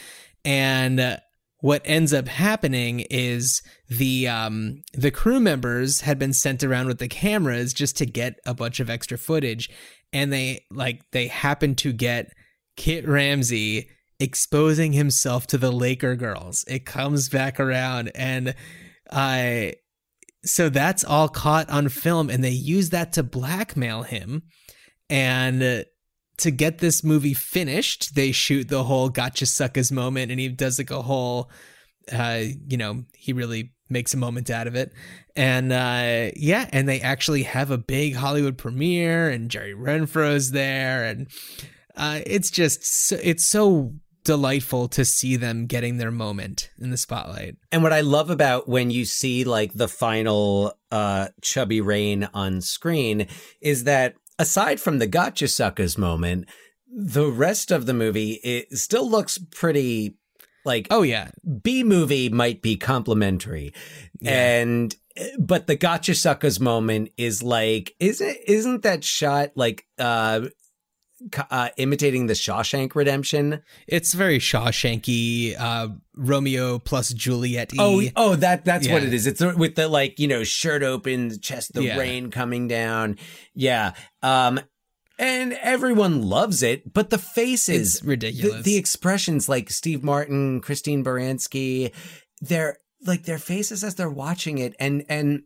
[SPEAKER 4] and. What ends up happening is the um the crew members had been sent around with the cameras just to get a bunch of extra footage and they like they happen to get Kit Ramsey exposing himself to the Laker girls. It comes back around and I so that's all caught on film and they use that to blackmail him and to get this movie finished they shoot the whole gotcha suckers moment and he does like a whole uh you know he really makes a moment out of it and uh yeah and they actually have a big hollywood premiere and jerry renfro's there and uh it's just so, it's so delightful to see them getting their moment in the spotlight.
[SPEAKER 3] And what I love about when you see like the final uh chubby rain on screen is that aside from the gotcha suckers moment, the rest of the movie it still looks pretty like
[SPEAKER 4] oh yeah
[SPEAKER 3] b movie might be complimentary yeah. and but the gotcha suckers moment is like isn't isn't that shot like uh uh, imitating the Shawshank Redemption.
[SPEAKER 4] It's very Shawshanky, uh, Romeo plus Juliet.
[SPEAKER 3] Oh, oh, that that's yeah. what it is. It's with the like you know shirt open, chest, the yeah. rain coming down. Yeah, um, and everyone loves it. But the faces,
[SPEAKER 4] it's ridiculous.
[SPEAKER 3] The, the expressions, like Steve Martin, Christine Baranski, they're like their faces as they're watching it, and and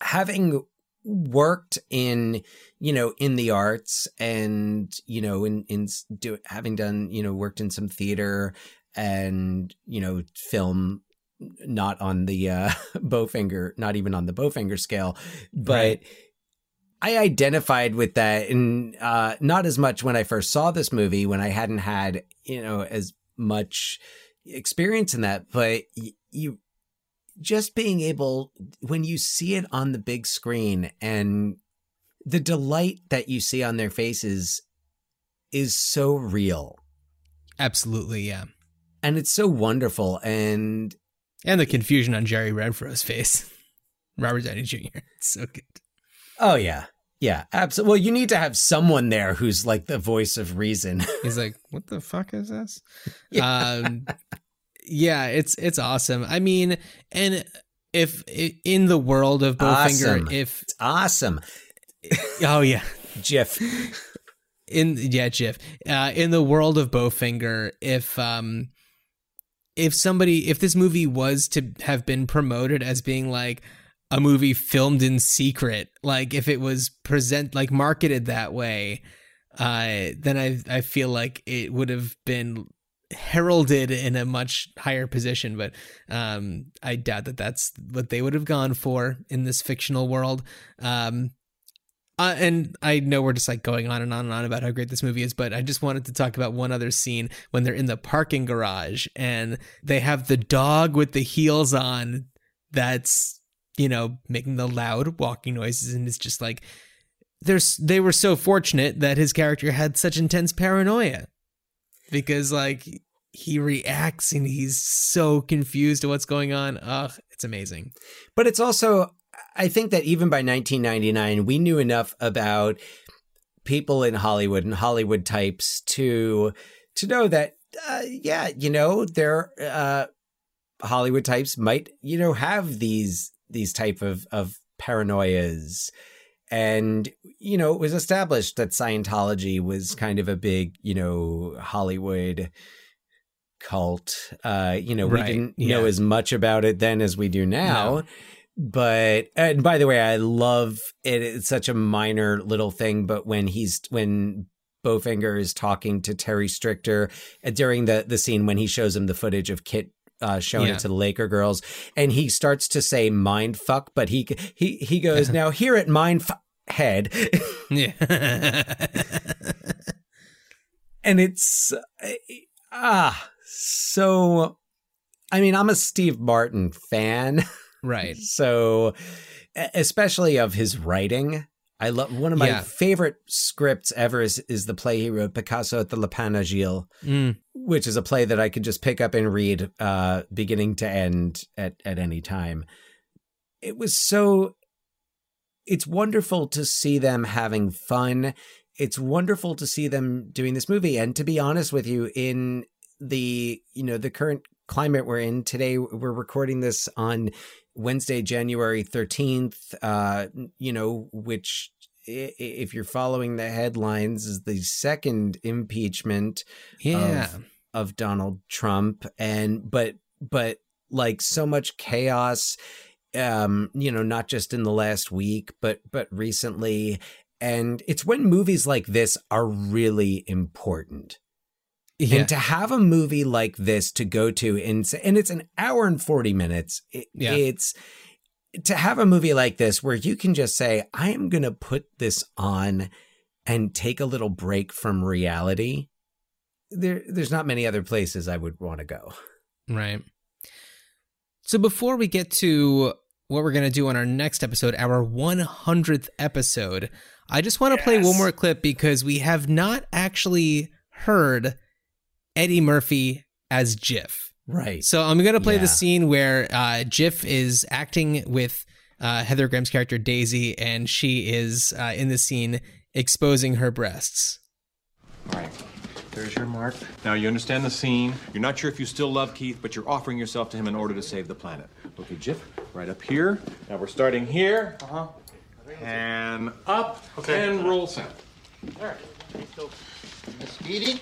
[SPEAKER 3] having worked in you know in the arts and you know in in do, having done you know worked in some theater and you know film not on the uh *laughs* bowfinger not even on the bowfinger scale but right. I identified with that and uh not as much when I first saw this movie when I hadn't had you know as much experience in that but you just being able when you see it on the big screen and the delight that you see on their faces is so real.
[SPEAKER 4] Absolutely yeah.
[SPEAKER 3] And it's so wonderful and
[SPEAKER 4] and the confusion on jerry renfro's face. *laughs* Robert downey jr *laughs* it's so good.
[SPEAKER 3] Oh yeah. Yeah absolutely well you need to have someone there who's like the voice of reason. *laughs*
[SPEAKER 4] He's like what the fuck is this? Yeah. um yeah, it's it's awesome. I mean, and if in the world of Bowfinger,
[SPEAKER 3] awesome.
[SPEAKER 4] if
[SPEAKER 3] it's awesome,
[SPEAKER 4] oh yeah,
[SPEAKER 3] Jiff.
[SPEAKER 4] In yeah, Jiff. Uh, in the world of Bowfinger, if um, if somebody, if this movie was to have been promoted as being like a movie filmed in secret, like if it was present like marketed that way, uh, then I I feel like it would have been heralded in a much higher position, but um, I doubt that that's what they would have gone for in this fictional world. Um, uh, and I know we're just like going on and on and on about how great this movie is, but I just wanted to talk about one other scene when they're in the parking garage and they have the dog with the heels on that's, you know, making the loud walking noises. And it's just like, there's, they were so fortunate that his character had such intense paranoia because like he reacts and he's so confused to what's going on. Ugh, it's amazing.
[SPEAKER 3] But it's also I think that even by 1999 we knew enough about people in Hollywood and Hollywood types to to know that uh, yeah, you know, their uh, Hollywood types might, you know, have these these type of of paranoias and you know it was established that scientology was kind of a big you know hollywood cult uh you know right. we didn't yeah. know as much about it then as we do now no. But and by the way i love it it's such a minor little thing but when he's when Bowfinger is talking to Terry Stricter uh, during the the scene when he shows him the footage of Kit uh, showing yeah. it to the Laker girls, and he starts to say "mind fuck," but he he he goes now here at mind fuck head. *laughs*
[SPEAKER 4] yeah. *laughs*
[SPEAKER 3] and it's ah so I mean, I'm a Steve Martin fan. *laughs*
[SPEAKER 4] Right. *laughs*
[SPEAKER 3] so especially of his writing. I love one of my yeah. favorite scripts ever is, is the play he wrote, Picasso at the Lapin Agile,
[SPEAKER 4] mm.
[SPEAKER 3] which is a play that I could just pick up and read uh, beginning to end at, at any time. It was so it's wonderful to see them having fun. It's wonderful to see them doing this movie. And to be honest with you, in the you know the current climate we're in today. We're recording this on Wednesday, January 13th, uh, you know, which if you're following the headlines is the second impeachment
[SPEAKER 4] yeah.
[SPEAKER 3] of, of Donald Trump. And but but like so much chaos um you know not just in the last week but but recently. And it's when movies like this are really important
[SPEAKER 4] Yeah.
[SPEAKER 3] and to have a movie like this to go to and and it's an hour and 40 minutes it,
[SPEAKER 4] Yeah.
[SPEAKER 3] it's to have a movie like this where you can just say i am going to put this on and take a little break from reality there there's not many other places i would want to go
[SPEAKER 4] Right. So before we get to what we're going to do on our next episode, our 100th episode, I just want to play one more clip because we have not actually heard Eddie Murphy as Jiff.
[SPEAKER 3] right
[SPEAKER 4] So I'm going to play
[SPEAKER 3] Yeah.
[SPEAKER 4] the scene where uh, Jiff is acting with uh, Heather Graham's character Daisy, and she is uh, in the scene exposing her breasts.
[SPEAKER 15] All right. There's your mark. Now you understand the scene. You're not sure if you still love Keith, but you're offering yourself to him in order to save the planet. Okay, Jiff, right up here. Now we're starting here. Uh huh. And up. Okay. And roll sound.
[SPEAKER 10] All right. Miss Edie?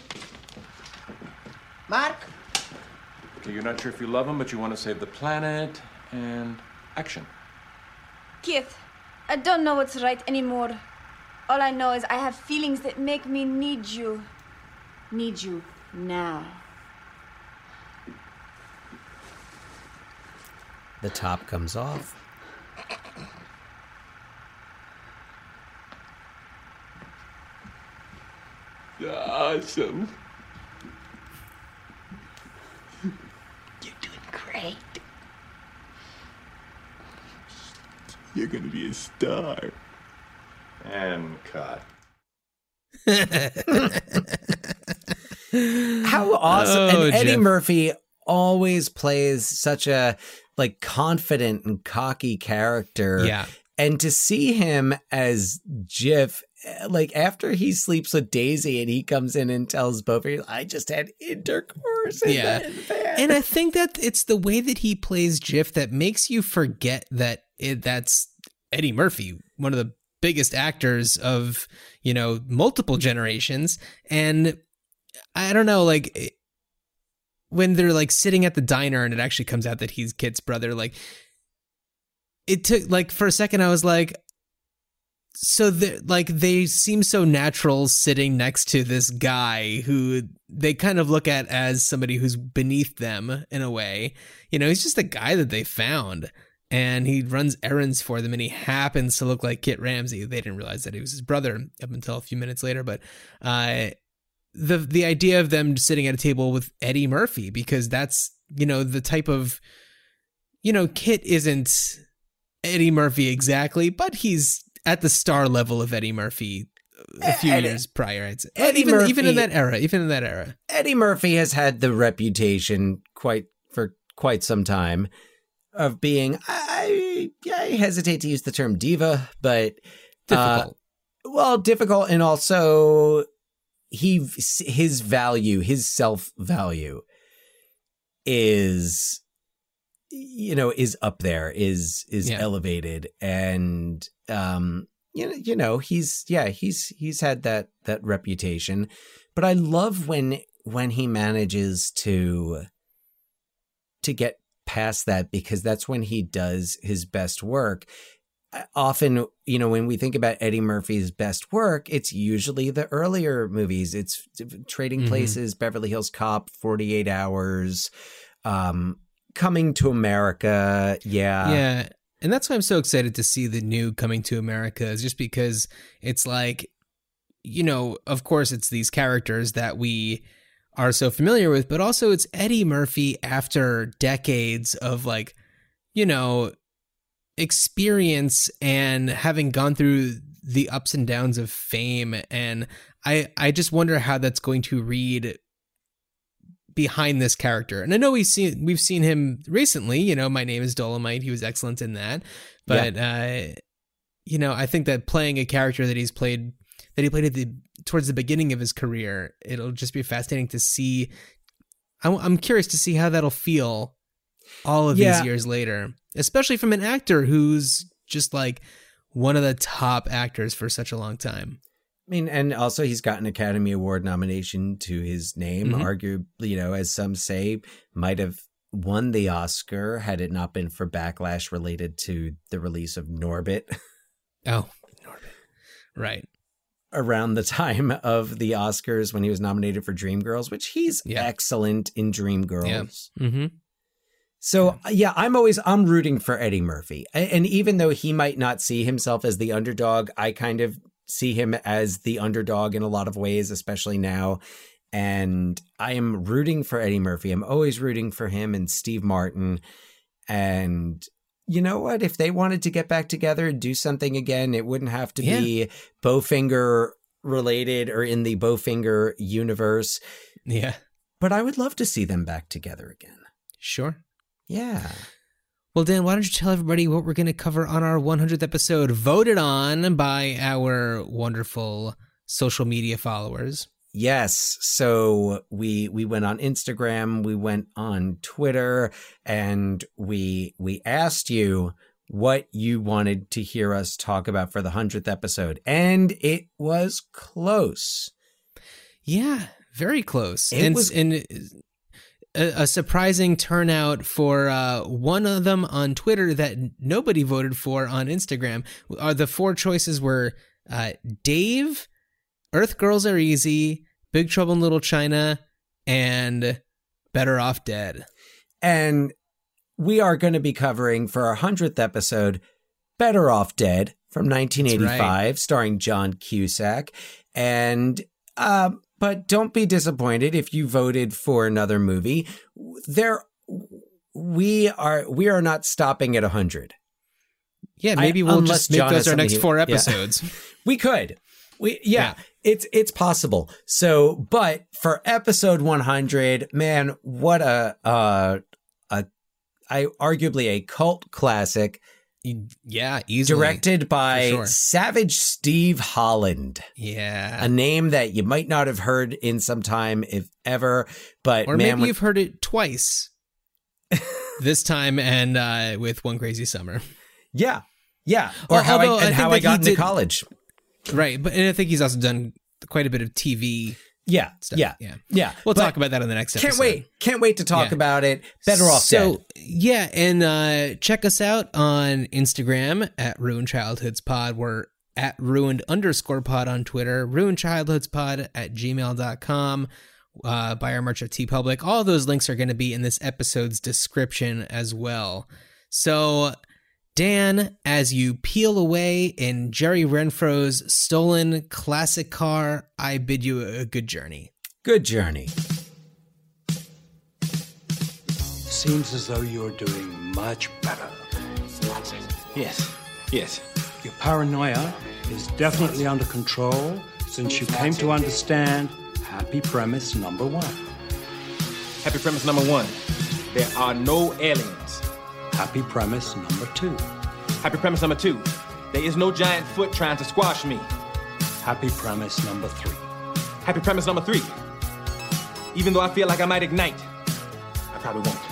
[SPEAKER 10] Mark?
[SPEAKER 15] Okay, you're not sure if you love him, but you want to save the planet. And action.
[SPEAKER 6] Keith, I don't know what's right anymore. All I know is I have feelings that make me need you. Need you now.
[SPEAKER 3] the top comes off
[SPEAKER 15] Awesome.
[SPEAKER 6] Great.
[SPEAKER 15] You're gonna be a star. And cut.
[SPEAKER 3] How awesome!
[SPEAKER 4] Oh,
[SPEAKER 3] and Eddie
[SPEAKER 4] Jeff.
[SPEAKER 3] Murphy always plays such a like confident and cocky character.
[SPEAKER 4] Yeah.
[SPEAKER 3] and to see him as Jiff, like after he sleeps with Daisy and he comes in and tells Bofi, "I just had intercourse." in
[SPEAKER 4] Yeah.
[SPEAKER 3] the- in the bed."
[SPEAKER 4] and I think that it's the way that he plays Jiff that makes you forget that it, that's Eddie Murphy, one of the biggest actors of you know multiple generations. And I don't know, like eh, when they're like sitting at the diner and it actually comes out that he's Kit's brother, like it took like for a second I was like. So like they seem so natural sitting next to this guy who they kind of look at as somebody who's beneath them in a way. You know, he's just a guy that they found and he runs errands for them and he happens to look like Kit Ramsey. They didn't realize that he was his brother up until a few minutes later, but uh the the idea of them sitting at a table with Eddie Murphy because that's, you know, the type of you know, Kit isn't Eddie Murphy exactly, but he's at the star level of Eddie Murphy a few
[SPEAKER 3] Eddie-
[SPEAKER 4] years prior. I'd say.
[SPEAKER 3] Eddie
[SPEAKER 4] even even in that era, even in that era.
[SPEAKER 3] Eddie Murphy has had the reputation quite for quite some time of being I I hesitate to use the term diva, but uh,
[SPEAKER 4] Difficult.
[SPEAKER 3] well, difficult and also he his value, his self-value is you know is up there is is
[SPEAKER 4] Yeah.
[SPEAKER 3] elevated and um you know you know he's yeah he's he's had that that reputation but i love when when he manages to to get past that because that's when he does his best work Uh, often you know when we think about eddie murphy's best work it's usually the earlier movies it's trading
[SPEAKER 4] Mhm.
[SPEAKER 3] places beverly hills cop 48 hours um coming to america. Yeah.
[SPEAKER 4] Yeah. And that's why I'm so excited to see the new Coming to America is just because it's like, you know, of course it's these characters that we are so familiar with, but also it's Eddie Murphy after decades of like, you know, experience and having gone through the ups and downs of fame. And I I just wonder how that's going to read behind this character. And I know we've seen we've seen him recently, you know, my name is Dolomite, he was excellent in that. But uh you know, I think that playing a character that he's played that he played at the towards the beginning of his career, it'll just be fascinating to see I, I'm curious to see how that'll feel all of
[SPEAKER 3] Yeah.
[SPEAKER 4] these years later, especially from an actor who's just like one of the top actors for such a long time.
[SPEAKER 3] I mean, and also he's got an Academy Award nomination to his name.
[SPEAKER 4] Mhm.
[SPEAKER 3] Arguably, you know, as some say, might have won the Oscar had it not been for backlash related to the release of Norbit *laughs*
[SPEAKER 4] Oh, Norbit. Right.
[SPEAKER 3] around the time of the Oscars when he was nominated for Dreamgirls, which he's excellent in Dreamgirls.
[SPEAKER 4] Mm-hmm.
[SPEAKER 3] So yeah, I'm always I'm rooting for Eddie Murphy, and even though he might not see himself as the underdog, I kind of see him as the underdog in a lot of ways, especially now. And I am rooting for Eddie Murphy. I'm always rooting for him and Steve Martin. And you know what? If they wanted to get back together and do something again, it wouldn't have to be Bowfinger related or in the Bowfinger universe.
[SPEAKER 4] Yeah.
[SPEAKER 3] But I would love to see them back together again.
[SPEAKER 4] Sure.
[SPEAKER 3] Yeah.
[SPEAKER 4] Well, Dan, why don't you tell everybody what we're going to cover on our 100th episode, voted on by our wonderful social media followers?
[SPEAKER 3] Yes. So we we went on Instagram, we went on Twitter, and we we asked you what you wanted to hear us talk about for the hundredth episode, and it was close.
[SPEAKER 4] Yeah, very close.
[SPEAKER 3] It
[SPEAKER 4] and
[SPEAKER 3] was-
[SPEAKER 4] and a, a surprising turnout for uh, one of them on Twitter that nobody voted for on Instagram. Uh, the four choices were uh, Dave, Earth Girls Are Easy, Big Trouble in Little China, and Better Off Dead.
[SPEAKER 3] And we are going to be covering for our hundredth episode, "Better Off Dead" from 1985, starring John Cusack, and uh, but don't be disappointed if you voted for another movie. There, we are we are not stopping at hundred.
[SPEAKER 4] Yeah, maybe we'll just make
[SPEAKER 3] John
[SPEAKER 4] those our next four
[SPEAKER 3] yeah.
[SPEAKER 4] episodes. *laughs*
[SPEAKER 3] we could. We yeah, it's it's possible. So, but for episode 100, man, what a uh a I arguably a cult classic.
[SPEAKER 4] Yeah, easily.
[SPEAKER 3] Directed by
[SPEAKER 4] sure.
[SPEAKER 3] Savage Steve Holland.
[SPEAKER 4] Yeah.
[SPEAKER 3] A name that you might not have heard in some time, if ever. But
[SPEAKER 4] or
[SPEAKER 3] man,
[SPEAKER 4] maybe
[SPEAKER 3] when-
[SPEAKER 4] you've heard it twice. *laughs* this time and uh, with One Crazy Summer.
[SPEAKER 3] Yeah. Yeah. Or
[SPEAKER 4] Well,
[SPEAKER 3] how I, and
[SPEAKER 4] think
[SPEAKER 3] how I got into
[SPEAKER 4] did-
[SPEAKER 3] college.
[SPEAKER 4] Right, but and I think he's also done quite a bit of TV.
[SPEAKER 3] Yeah,
[SPEAKER 4] stuff.
[SPEAKER 3] yeah,
[SPEAKER 4] yeah,
[SPEAKER 3] yeah.
[SPEAKER 4] We'll
[SPEAKER 3] But
[SPEAKER 4] talk about that in the next episode.
[SPEAKER 3] Can't wait. Can't wait to talk
[SPEAKER 4] Yeah.
[SPEAKER 3] about it. Better off
[SPEAKER 4] so,
[SPEAKER 3] dead.
[SPEAKER 4] Yeah, and uh, check us out on Instagram at Ruined Childhoods Pod. We're at ruined underscore pod on Twitter, ruined childhoods pod at gmail.com. Uh, buy our merch at TeePublic. All those links are going to be in this episode's description as well. So, Dan, as you peel away in Jerry Renfro's stolen classic car, I bid you a good journey.
[SPEAKER 3] Good journey.
[SPEAKER 8] Seems as though you're doing much better.
[SPEAKER 9] Yes, yes.
[SPEAKER 8] Your paranoia is definitely under control since you came to understand happy premise number one.
[SPEAKER 9] Happy premise number one there are no aliens.
[SPEAKER 8] Happy premise number two.
[SPEAKER 9] Happy premise number two there is no giant foot trying to squash me.
[SPEAKER 8] Happy premise number three.
[SPEAKER 9] Happy premise number three even though I feel like I might ignite, I probably won't.